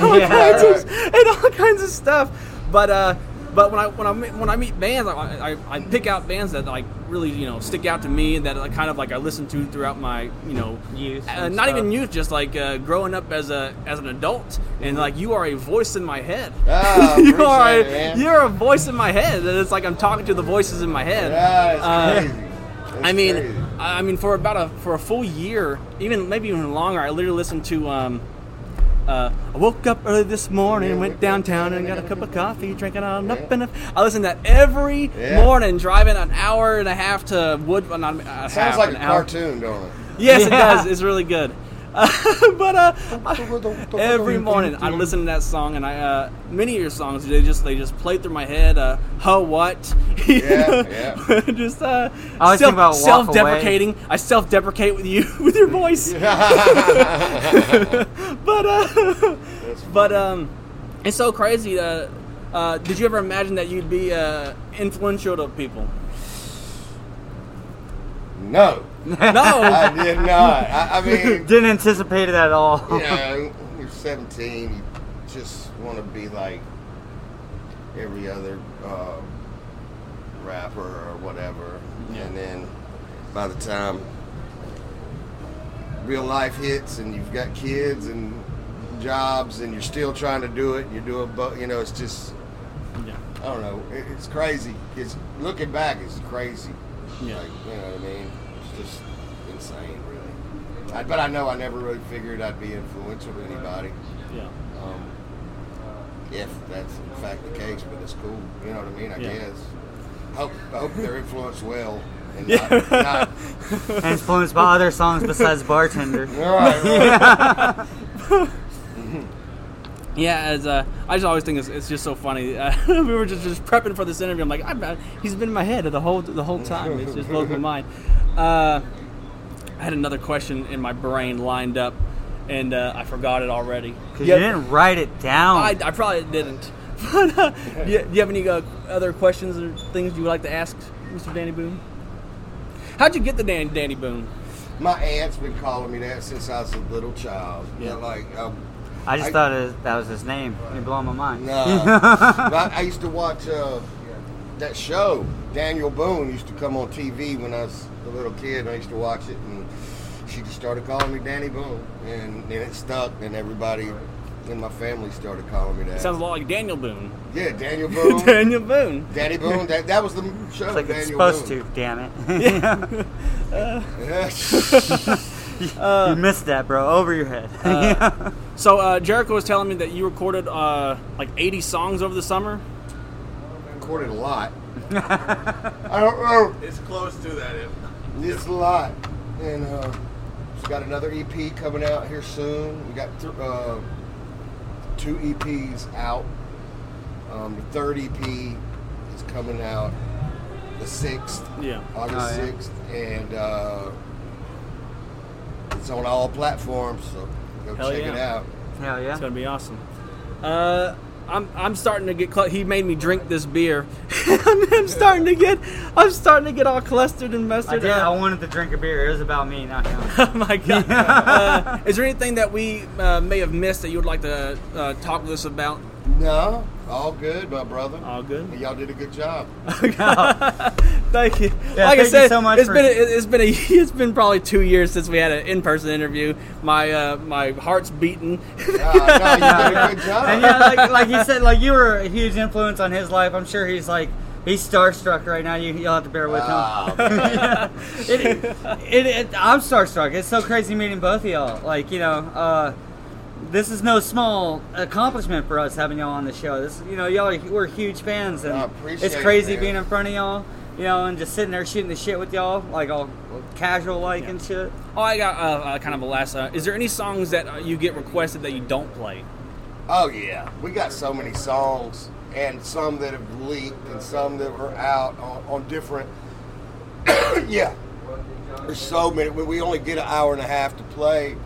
Speaker 6: all
Speaker 3: Yeah.
Speaker 6: kinds of, and all kinds of stuff. But uh, but when I when I meet- when I meet bands, I, I, I pick out bands that like really you know stick out to me and that I kind of like I listen to throughout my you know
Speaker 3: Youth
Speaker 6: uh, not
Speaker 3: stuff.
Speaker 6: even youth, just like uh, growing up as a as an adult, and like you are a voice in my head.
Speaker 4: Ah,
Speaker 6: you are
Speaker 4: it,
Speaker 6: you're a voice in my head, and it's like I'm talking to the voices in my head.
Speaker 4: Yeah,
Speaker 6: I mean,
Speaker 4: crazy.
Speaker 6: I mean, for about a for a full year, even maybe even longer, I literally listened to. Um, uh, I woke up early this morning,
Speaker 4: Yeah,
Speaker 6: went downtown, and got a cup of coffee, drinking on up and up. I listened to that every
Speaker 4: Yeah.
Speaker 6: morning, driving an hour and a half to Wood. uh, Not a half,
Speaker 4: sounds like
Speaker 6: an
Speaker 4: a
Speaker 6: hour.
Speaker 4: cartoon, don't it?
Speaker 6: Yes, it does. It's really good. but uh, every morning I listen to that song, and I uh, many of your songs they just they just play through my head. Uh, huh, what?
Speaker 4: Yeah, yeah.
Speaker 6: just uh,
Speaker 3: I always think about Away.
Speaker 6: self-deprecating. I self-deprecate with you with your voice. but uh, but um, it's so crazy. Uh, uh, did you ever imagine that you'd be uh, influential to people?
Speaker 4: no,
Speaker 6: No.
Speaker 4: I did not. I, I mean,
Speaker 3: Didn't anticipate it at all.
Speaker 4: you know, you're 17, you just want to be like every other uh, rapper or whatever. And then by the time real life hits and you've got kids and jobs and you're still trying to do it, you're doing, but you know, it's just,
Speaker 6: Yeah.
Speaker 4: I don't know, it, it's crazy. It's looking back, it's crazy.
Speaker 6: Yeah.
Speaker 4: Like, you know what I mean? It's just insane, really. I, but I know I never really figured I'd be influential to anybody.
Speaker 6: Yeah.
Speaker 4: Um, if that's in fact the case, but it's cool. You know what I mean? I
Speaker 6: Yeah.
Speaker 4: guess. Hope I hope they're influenced well and
Speaker 6: Yeah.
Speaker 4: not, not
Speaker 3: influenced by other songs besides Bartender.
Speaker 4: all right, right.
Speaker 6: Yeah, as uh, I just always think it's, it's just so funny. Uh, we were just, just prepping for this interview. I'm like, I'm, uh, he's been in my head the whole the whole time. It just blows my mind. Uh, I had another question in my brain lined up, and uh, I forgot it already.
Speaker 3: Because
Speaker 6: Yeah,
Speaker 3: you didn't write it down.
Speaker 6: I, I probably didn't. But uh, do, you, do you have any uh, other questions or things you would like to ask, Mr. Danny Boone? How'd you get the Dan, Danny Boone?
Speaker 4: My aunt's been calling me that since I was a little child.
Speaker 6: Yeah.
Speaker 4: Yeah, like um,
Speaker 3: I just
Speaker 4: I-
Speaker 3: thought it, that was his name. You're blowing my mind.
Speaker 4: No. But I used to watch uh, that show. Daniel Boone used to come on TV when I was a little kid. And I used to watch it, and she just started calling me Danny Boone, and then it stuck, and everybody in my family started calling me that.
Speaker 6: Sounds a lot like Daniel Boone.
Speaker 4: yeah, Daniel Boone,
Speaker 6: Daniel Boone.
Speaker 4: Danny Boone. That, that was the show.
Speaker 3: It's like
Speaker 4: Daniel
Speaker 3: it's supposed
Speaker 4: Boone.
Speaker 3: to, damn it.
Speaker 4: Yeah.
Speaker 3: you missed that, bro. Over your head.
Speaker 6: So uh, Jericho was telling me that you recorded uh, like 80 songs over the summer.
Speaker 4: recorded a lot. I don't know.
Speaker 5: It's close to that. It,
Speaker 4: It's a lot, and uh, we've got another EP coming out here soon. We got th- uh, two EPs out. Um, the third EP is coming out the sixth,
Speaker 6: Yeah.
Speaker 4: August
Speaker 3: Oh, yeah.
Speaker 4: sixth, and uh, it's on all platforms. So go
Speaker 6: Hell
Speaker 4: check
Speaker 6: yeah.
Speaker 4: it out.
Speaker 3: Hell yeah.
Speaker 6: It's gonna be awesome. Uh, I'm I'm starting to get. Cl- he made me drink this beer. I'm starting to get. I'm starting to get all clustered and mustard.
Speaker 3: did. I wanted to drink a beer. It was about me, not him.
Speaker 6: oh my god! uh, is there anything that we uh, may have missed that you would like to uh, talk with us about?
Speaker 4: No, all good, my brother.
Speaker 6: All good.
Speaker 4: Y'all did a good job.
Speaker 6: Thank you.
Speaker 3: Yeah,
Speaker 6: like
Speaker 3: thank
Speaker 6: I
Speaker 3: you
Speaker 6: said,
Speaker 3: so much
Speaker 6: it's
Speaker 3: for-
Speaker 6: been a, it's been a it's been probably two years since we had an in person interview. My uh, my heart's beating.
Speaker 4: Uh, no, you did a good job.
Speaker 3: And yeah, like, like you said, like you were a huge influence on his life. I'm sure he's like he's starstruck right now. You you'll have to bear with him.
Speaker 4: Ah,
Speaker 3: Yeah. it, it, it, I'm starstruck. It's so crazy meeting both of y'all. Like you know, uh, this is no small accomplishment for us having y'all on the show. This, you know, y'all are, we're huge fans, and
Speaker 4: I
Speaker 3: it's crazy
Speaker 4: man.
Speaker 3: being in front of y'all. You know, and just sitting there shooting the shit with y'all, like all casual like and shit.
Speaker 6: Oh, I got uh, uh, kind of a last. Uh, is there any songs that uh, you get requested that you don't play?
Speaker 4: Oh yeah, we got so many songs, and some that have leaked, and some that are out on, on different. yeah, there's so many. We we only get an hour and a half to play,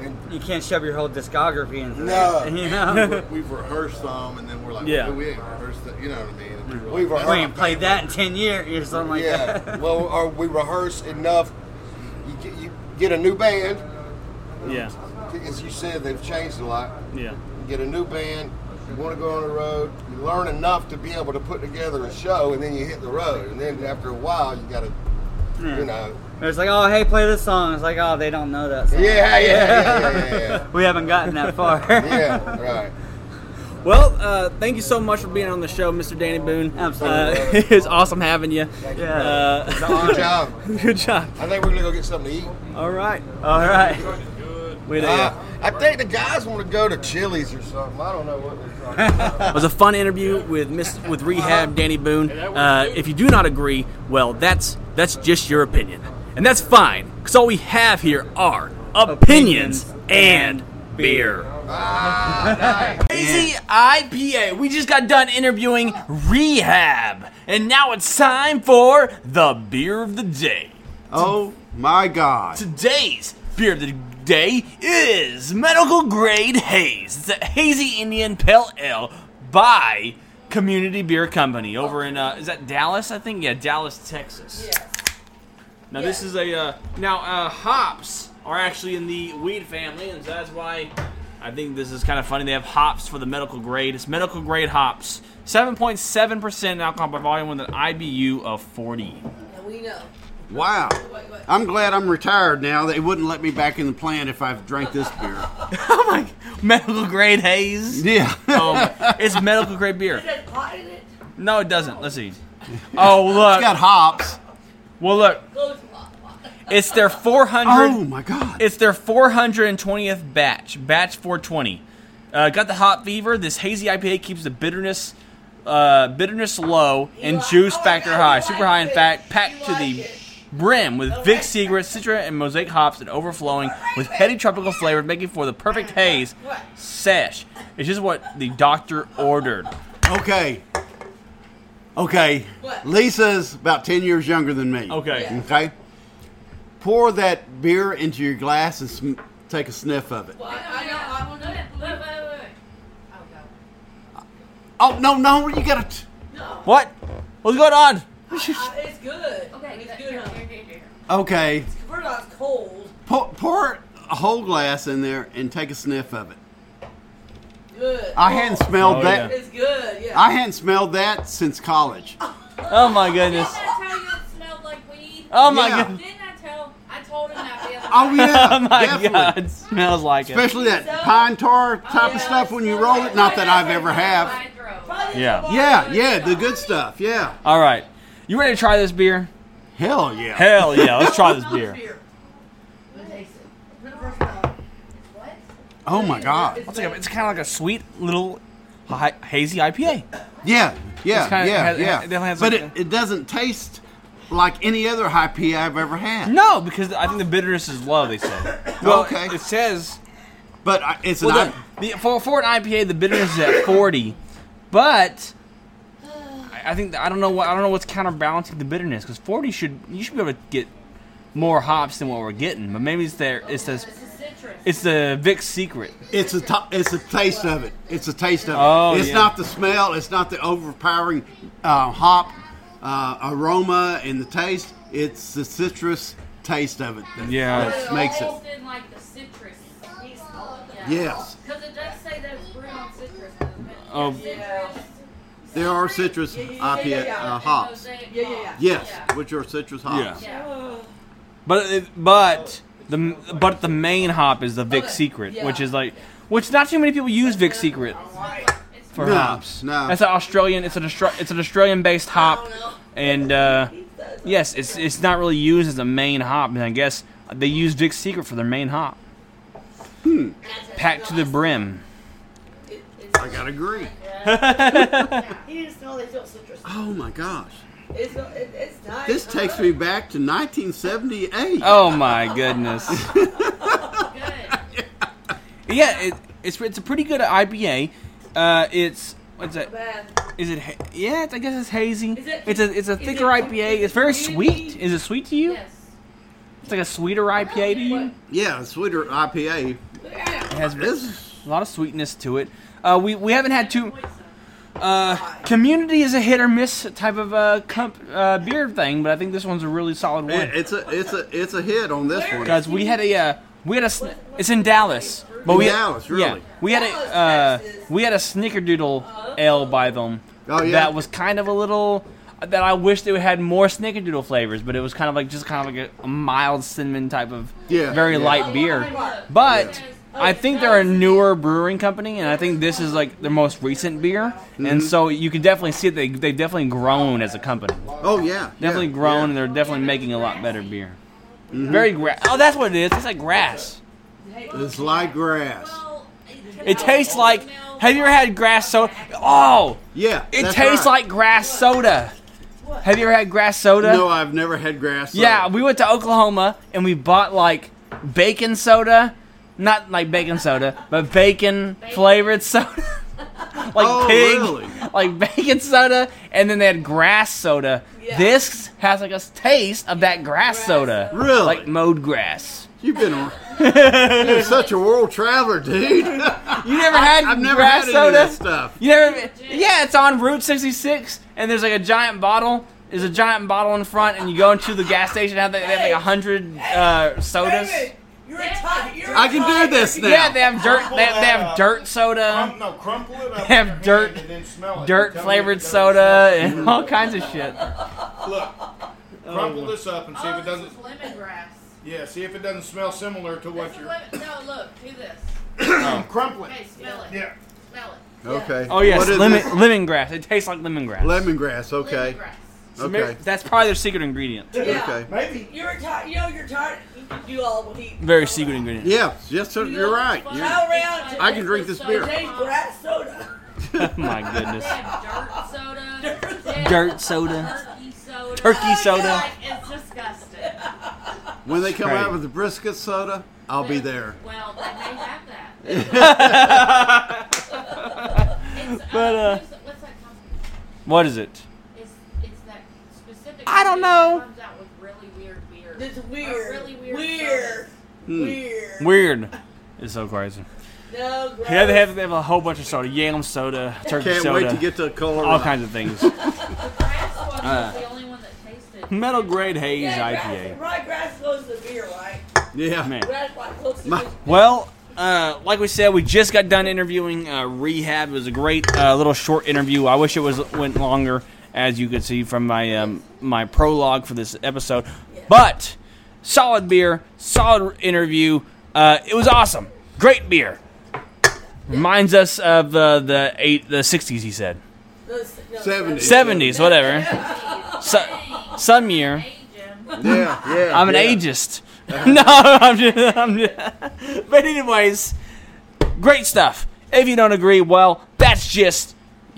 Speaker 4: and
Speaker 3: You can't shove your whole discography into
Speaker 4: No.
Speaker 3: that. You know,
Speaker 5: we've rehearsed some, and then we're like,
Speaker 6: Yeah.
Speaker 5: yeah. we ain't rehearsed that. You know what I mean? We're
Speaker 4: We've
Speaker 5: like,
Speaker 3: we ain't played that in ten years or something like
Speaker 4: yeah,
Speaker 3: that.
Speaker 4: well, or we rehearse enough. You get, you get a new band,
Speaker 6: Yeah,
Speaker 4: as you said, they've changed a lot.
Speaker 6: yeah,
Speaker 4: You get a new band. You want to go on the road. You learn enough to be able to put together a show, and then you hit the road. And then after a while, you got to, you know,
Speaker 3: It's like, oh, hey, play this song. It's like, oh, they don't know that song.
Speaker 4: yeah, yeah, yeah, yeah, yeah.
Speaker 3: we haven't gotten that far.
Speaker 4: Yeah, right.
Speaker 6: Well, uh, thank you so much for being on the show, Mr. Danny Boone.
Speaker 3: Absolutely.
Speaker 6: Uh, it's awesome having you.
Speaker 3: Yeah.
Speaker 6: Uh,
Speaker 4: Good job.
Speaker 6: good job.
Speaker 4: I think we're gonna go get something to eat.
Speaker 6: All right.
Speaker 3: All right.
Speaker 6: We
Speaker 4: Uh, I think the guys want to go to Chili's or something. I don't know what they're talking about.
Speaker 6: It was a fun interview with Miss with Rehab Danny Boone. Uh, if you do not agree, well, that's that's just your opinion, and that's fine. Because all we have here are
Speaker 2: opinions, and beer. Hazy IPA. We just got done interviewing Rehab, and now it's time for the beer of the day.
Speaker 7: Oh my God.
Speaker 2: Today's beer of the day is medical grade haze. It's a hazy Indian pale ale by Community Beer Company over in uh, is that Dallas? I think yeah, Dallas, Texas. Now this is a uh, now uh, hops are actually in the weed family, and so that's why I think this is kind of funny. They have hops for the medical grade. It's medical grade hops, seven point seven percent alcohol by volume with an IBU of forty.
Speaker 8: And we know.
Speaker 7: Wow. I'm glad I'm retired now. They wouldn't let me back in the plant if I've drank this beer.
Speaker 2: Oh my! Medical grade haze.
Speaker 7: Yeah.
Speaker 2: Um, it's medical grade beer.
Speaker 8: It pot in it.
Speaker 2: No, it doesn't. Let's see. Oh look.
Speaker 7: It's got hops.
Speaker 2: Well, look, it's their 400.
Speaker 7: Oh my God.
Speaker 2: It's their 420th batch, batch 420. Uh, got the hop fever. This hazy IPA keeps the bitterness, uh, bitterness low and juice factor high, super high in fact, packed to the brim with Vic Secret, Citra, and Mosaic hops, and overflowing with heady tropical flavor, making for the perfect haze sesh. It's just what the doctor ordered.
Speaker 7: Okay. Okay.
Speaker 8: What?
Speaker 7: Lisa's about 10 years younger than me.
Speaker 2: Okay.
Speaker 7: Okay. Pour that beer into your glass and sm- take a sniff of it.
Speaker 8: Well, I, I know. I want to.
Speaker 9: Wait, wait, wait, wait.
Speaker 7: Oh, no, no. You got to.
Speaker 8: No.
Speaker 2: What? What's going on?
Speaker 8: I, it's good.
Speaker 9: Okay,
Speaker 8: it's good. huh?
Speaker 9: here, here, here.
Speaker 7: Okay.
Speaker 8: We're not cold.
Speaker 7: Pour, pour a whole glass in there and take a sniff of it.
Speaker 8: Good.
Speaker 7: I hadn't oh. smelled
Speaker 2: Oh,
Speaker 7: that.
Speaker 2: yeah.
Speaker 8: It's good. Yeah.
Speaker 7: I hadn't smelled that since college.
Speaker 2: Oh my goodness.
Speaker 9: Didn't I tell you it smelled like weed?
Speaker 2: Oh my
Speaker 7: Yeah.
Speaker 2: goodness.
Speaker 9: Didn't I tell? I told him that the other
Speaker 7: Oh
Speaker 9: night.
Speaker 7: yeah,
Speaker 2: Oh my
Speaker 7: definitely.
Speaker 2: god. It smells like it.
Speaker 7: Especially that pine tar type of stuff when you roll it. Not that I've ever have.
Speaker 9: I drove.
Speaker 8: Probably
Speaker 2: Yeah.
Speaker 8: the
Speaker 7: Yeah, yeah, the good stuff. Yeah.
Speaker 2: All right. You ready to try this beer?
Speaker 7: Hell yeah.
Speaker 2: Hell yeah. Let's try this beer.
Speaker 8: Let me taste it. For the first time.
Speaker 7: Oh my god.
Speaker 2: It's like a, it's kind of like a sweet little hi- hazy IPA.
Speaker 7: Yeah, yeah,
Speaker 2: It's kinda-
Speaker 7: yeah,
Speaker 2: has-
Speaker 7: yeah.
Speaker 2: it definitely has
Speaker 7: but
Speaker 2: like
Speaker 7: it, it doesn't taste like any other high P I've ever had.
Speaker 2: No, because I think the bitterness is low. They said. Well,
Speaker 7: Okay.
Speaker 2: It says
Speaker 7: But I- it's an
Speaker 2: well,
Speaker 7: I-
Speaker 2: the, the, for for an IPA, the bitterness is at forty, but. I- I think I don't know what I don't know what's counterbalancing the bitterness because forty should you should be able to get more hops than what we're getting, but maybe it's there it's the
Speaker 9: It's a citrus.
Speaker 2: it's the Vic secret.
Speaker 7: it's a t- it's a taste of it. It's a taste of it.
Speaker 2: Oh,
Speaker 7: it's
Speaker 2: yeah.
Speaker 7: not the smell. It's not the overpowering uh, hop uh, aroma and the taste. It's the citrus taste of it that
Speaker 2: Yeah.
Speaker 7: that makes it.
Speaker 9: In like the citrus.
Speaker 7: Yes,
Speaker 9: Because it does say that it's brewed on citrus. doesn't it?
Speaker 2: Oh.
Speaker 9: Citrus.
Speaker 7: there are citrus IPA uh, hops.
Speaker 8: Yeah, yeah, yeah.
Speaker 7: Yes,
Speaker 9: Yeah.
Speaker 7: which are citrus hops.
Speaker 9: Yeah.
Speaker 2: But it, but the but the main hop is the Vic
Speaker 8: Okay,
Speaker 2: Secret,
Speaker 8: yeah.
Speaker 2: which is like which not too many people use Vic Secret for
Speaker 7: No,
Speaker 2: hops.
Speaker 7: no.
Speaker 2: That's an Australian. It's an Austra- it's an Australian based hop, and uh, yes, it's it's not really used as a main hop. And I guess they use Vic Secret for their main hop, Hmm. packed to the brim.
Speaker 7: I gotta agree.
Speaker 8: he didn't smell they feel citrus.
Speaker 7: Oh my gosh.
Speaker 8: It's, it's nice.
Speaker 7: This takes me back to 1978.
Speaker 2: Oh my goodness.
Speaker 9: good.
Speaker 2: yeah, it, it's it's a pretty good IPA. Uh, it's what's it?
Speaker 8: Bad.
Speaker 2: Is it? ha- Yeah, it's, I guess it's hazy.
Speaker 8: Is it-
Speaker 2: it's a it's a thicker
Speaker 8: it-
Speaker 2: IPA. It's very
Speaker 8: really-
Speaker 2: sweet. Is it sweet to you?
Speaker 9: Yes.
Speaker 2: It's like a sweeter IPA to you.
Speaker 7: Yeah, sweeter IPA.
Speaker 8: Yeah.
Speaker 2: It has
Speaker 7: This
Speaker 2: a lot of sweetness to it. Uh, we we haven't had too. Uh, community is a hit or miss type of uh, comp, uh, beer thing, but I think this one's a really solid one.
Speaker 7: it's a it's a it's a hit on this one.
Speaker 2: Guys, we had a uh, we had a sn- it's in Dallas, but
Speaker 7: In
Speaker 2: we
Speaker 7: Dallas, really?
Speaker 2: yeah we had a uh, we had a Snickerdoodle ale by them.
Speaker 7: Oh, yeah?
Speaker 2: that was kind of a little that I wish they had more Snickerdoodle flavors, but it was kind of like just kind of like a, a mild cinnamon type of
Speaker 7: Yeah,
Speaker 2: very
Speaker 7: yeah.
Speaker 2: light beer. But I think they're a newer brewing company, and I think this is like their most recent beer,
Speaker 7: Mm-hmm.
Speaker 2: and so you can definitely see that they they've definitely grown as a company.
Speaker 7: Oh yeah,
Speaker 2: Definitely
Speaker 7: yeah,
Speaker 2: grown,
Speaker 7: yeah.
Speaker 2: and they're definitely making a lot better beer. Very grass. Oh, that's what it is. It's like grass.
Speaker 7: It's like grass.
Speaker 2: It tastes like. Have you ever had grass soda? Oh,
Speaker 7: Yeah,
Speaker 2: it
Speaker 7: that's
Speaker 2: tastes
Speaker 7: right.
Speaker 2: like grass soda. Have you ever had grass soda?
Speaker 7: No, I've never had grass. soda.
Speaker 2: Yeah, we went to Oklahoma and we bought like bacon soda, not like bacon soda, but bacon flavored soda, like
Speaker 7: Oh,
Speaker 2: pig,
Speaker 7: really?
Speaker 2: like bacon soda, and then they had grass soda.
Speaker 8: Yeah.
Speaker 2: This has like a taste of that grass,
Speaker 8: Grass
Speaker 2: soda,
Speaker 8: soda.
Speaker 7: Really?
Speaker 2: like mowed grass.
Speaker 7: You've been you're such a world traveler, dude.
Speaker 2: You never had
Speaker 7: I've never
Speaker 2: grass
Speaker 7: had any
Speaker 2: soda.
Speaker 7: of that stuff.
Speaker 2: You never? Yeah, it's on Route 66, and there's like a giant bottle. There's a giant bottle in front, and you go into the gas station. Have they, they have like a hundred uh, sodas?
Speaker 8: David, you're a tiger. You're
Speaker 7: I
Speaker 8: a
Speaker 7: can
Speaker 8: tiger.
Speaker 7: do this now.
Speaker 2: Yeah, they have dirt. They have, they have dirt soda,
Speaker 1: Crump, no, crumple it up.
Speaker 2: They have
Speaker 1: in your
Speaker 2: dirt-
Speaker 1: and then smell it.
Speaker 2: dirt
Speaker 1: Tell me
Speaker 2: flavored
Speaker 1: it doesn't
Speaker 2: soda,
Speaker 1: smell
Speaker 2: and all kinds of shit.
Speaker 1: Look, crumple this up and see if
Speaker 9: Oh,
Speaker 1: it
Speaker 9: this
Speaker 1: doesn't.
Speaker 9: is lemongrass.
Speaker 1: Yeah, see if it doesn't smell similar to what you're.
Speaker 9: lemon. No, look, do this.
Speaker 1: Crumple it.
Speaker 9: Okay, smell it.
Speaker 1: Yeah.
Speaker 9: Smell it.
Speaker 7: Okay.
Speaker 2: Oh yes,
Speaker 7: What is
Speaker 2: lemon
Speaker 7: this?
Speaker 2: lemongrass. It tastes like lemongrass.
Speaker 7: Lemongrass. Okay.
Speaker 9: Lemongrass.
Speaker 2: So maybe-
Speaker 7: Okay.
Speaker 2: that's probably their secret ingredient.
Speaker 8: Yeah.
Speaker 7: Okay.
Speaker 1: Maybe.
Speaker 8: You're a tiger. You know you're tired. You all what he.
Speaker 2: Very secret ingredient.
Speaker 7: Yeah. Yes, sir, you're right. You're-
Speaker 8: How around to
Speaker 7: I can drink this beer.
Speaker 8: taste grass soda.
Speaker 2: Oh my goodness.
Speaker 9: Dirt soda.
Speaker 2: Dirt soda.
Speaker 9: Turkey soda.
Speaker 2: Turkey soda.
Speaker 9: It's disgusting.
Speaker 7: When they come out with the brisket soda, I'll be there.
Speaker 9: Well, they may have that.
Speaker 2: But, uh,
Speaker 9: who's- what's that company?
Speaker 2: What is it?
Speaker 9: It's, it's that specific.
Speaker 2: I don't know.
Speaker 9: That comes out with really weird beer.
Speaker 8: It's weird.
Speaker 9: really weird.
Speaker 8: Weird.
Speaker 7: Hmm.
Speaker 8: Weird.
Speaker 2: Weird. It's so crazy.
Speaker 8: No, gross.
Speaker 2: Yeah, they have they have a whole bunch of soda, yam soda, turkey
Speaker 7: Can't
Speaker 2: soda,
Speaker 7: wait to get to the color.
Speaker 2: all kinds of things.
Speaker 9: The grass one
Speaker 2: Uh,
Speaker 9: was the only one that tasted.
Speaker 2: Metal grade haze
Speaker 8: Yeah,
Speaker 2: IPA.
Speaker 8: Grass, right, grass goes to beer, right?
Speaker 7: Yeah.
Speaker 2: Man.
Speaker 8: Grass like close to
Speaker 7: My-
Speaker 2: Well, uh, like we said, we just got done interviewing uh, Rehab. It was a great uh, little short interview. I wish it was went longer, as you could see from my um, my prologue for this episode. But solid beer, solid interview. Uh, it was awesome. Great beer. Reminds us of uh, the eight the sixties. He said
Speaker 8: no, no,
Speaker 7: 70s.
Speaker 2: seventies, whatever. So, some year.
Speaker 7: Yeah. Yeah.
Speaker 2: I'm an
Speaker 7: yeah.
Speaker 2: ageist. no, I'm just, I'm just. But anyways, great stuff. If you don't agree, well, that's just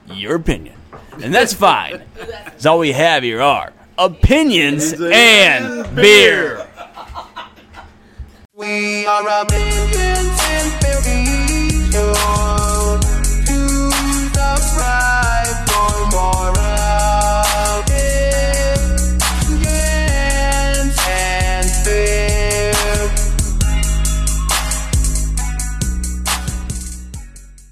Speaker 2: your opinion, and that's fine. Because all we have here are opinions and beer.
Speaker 10: We are opinions and beer. to the pride for moral.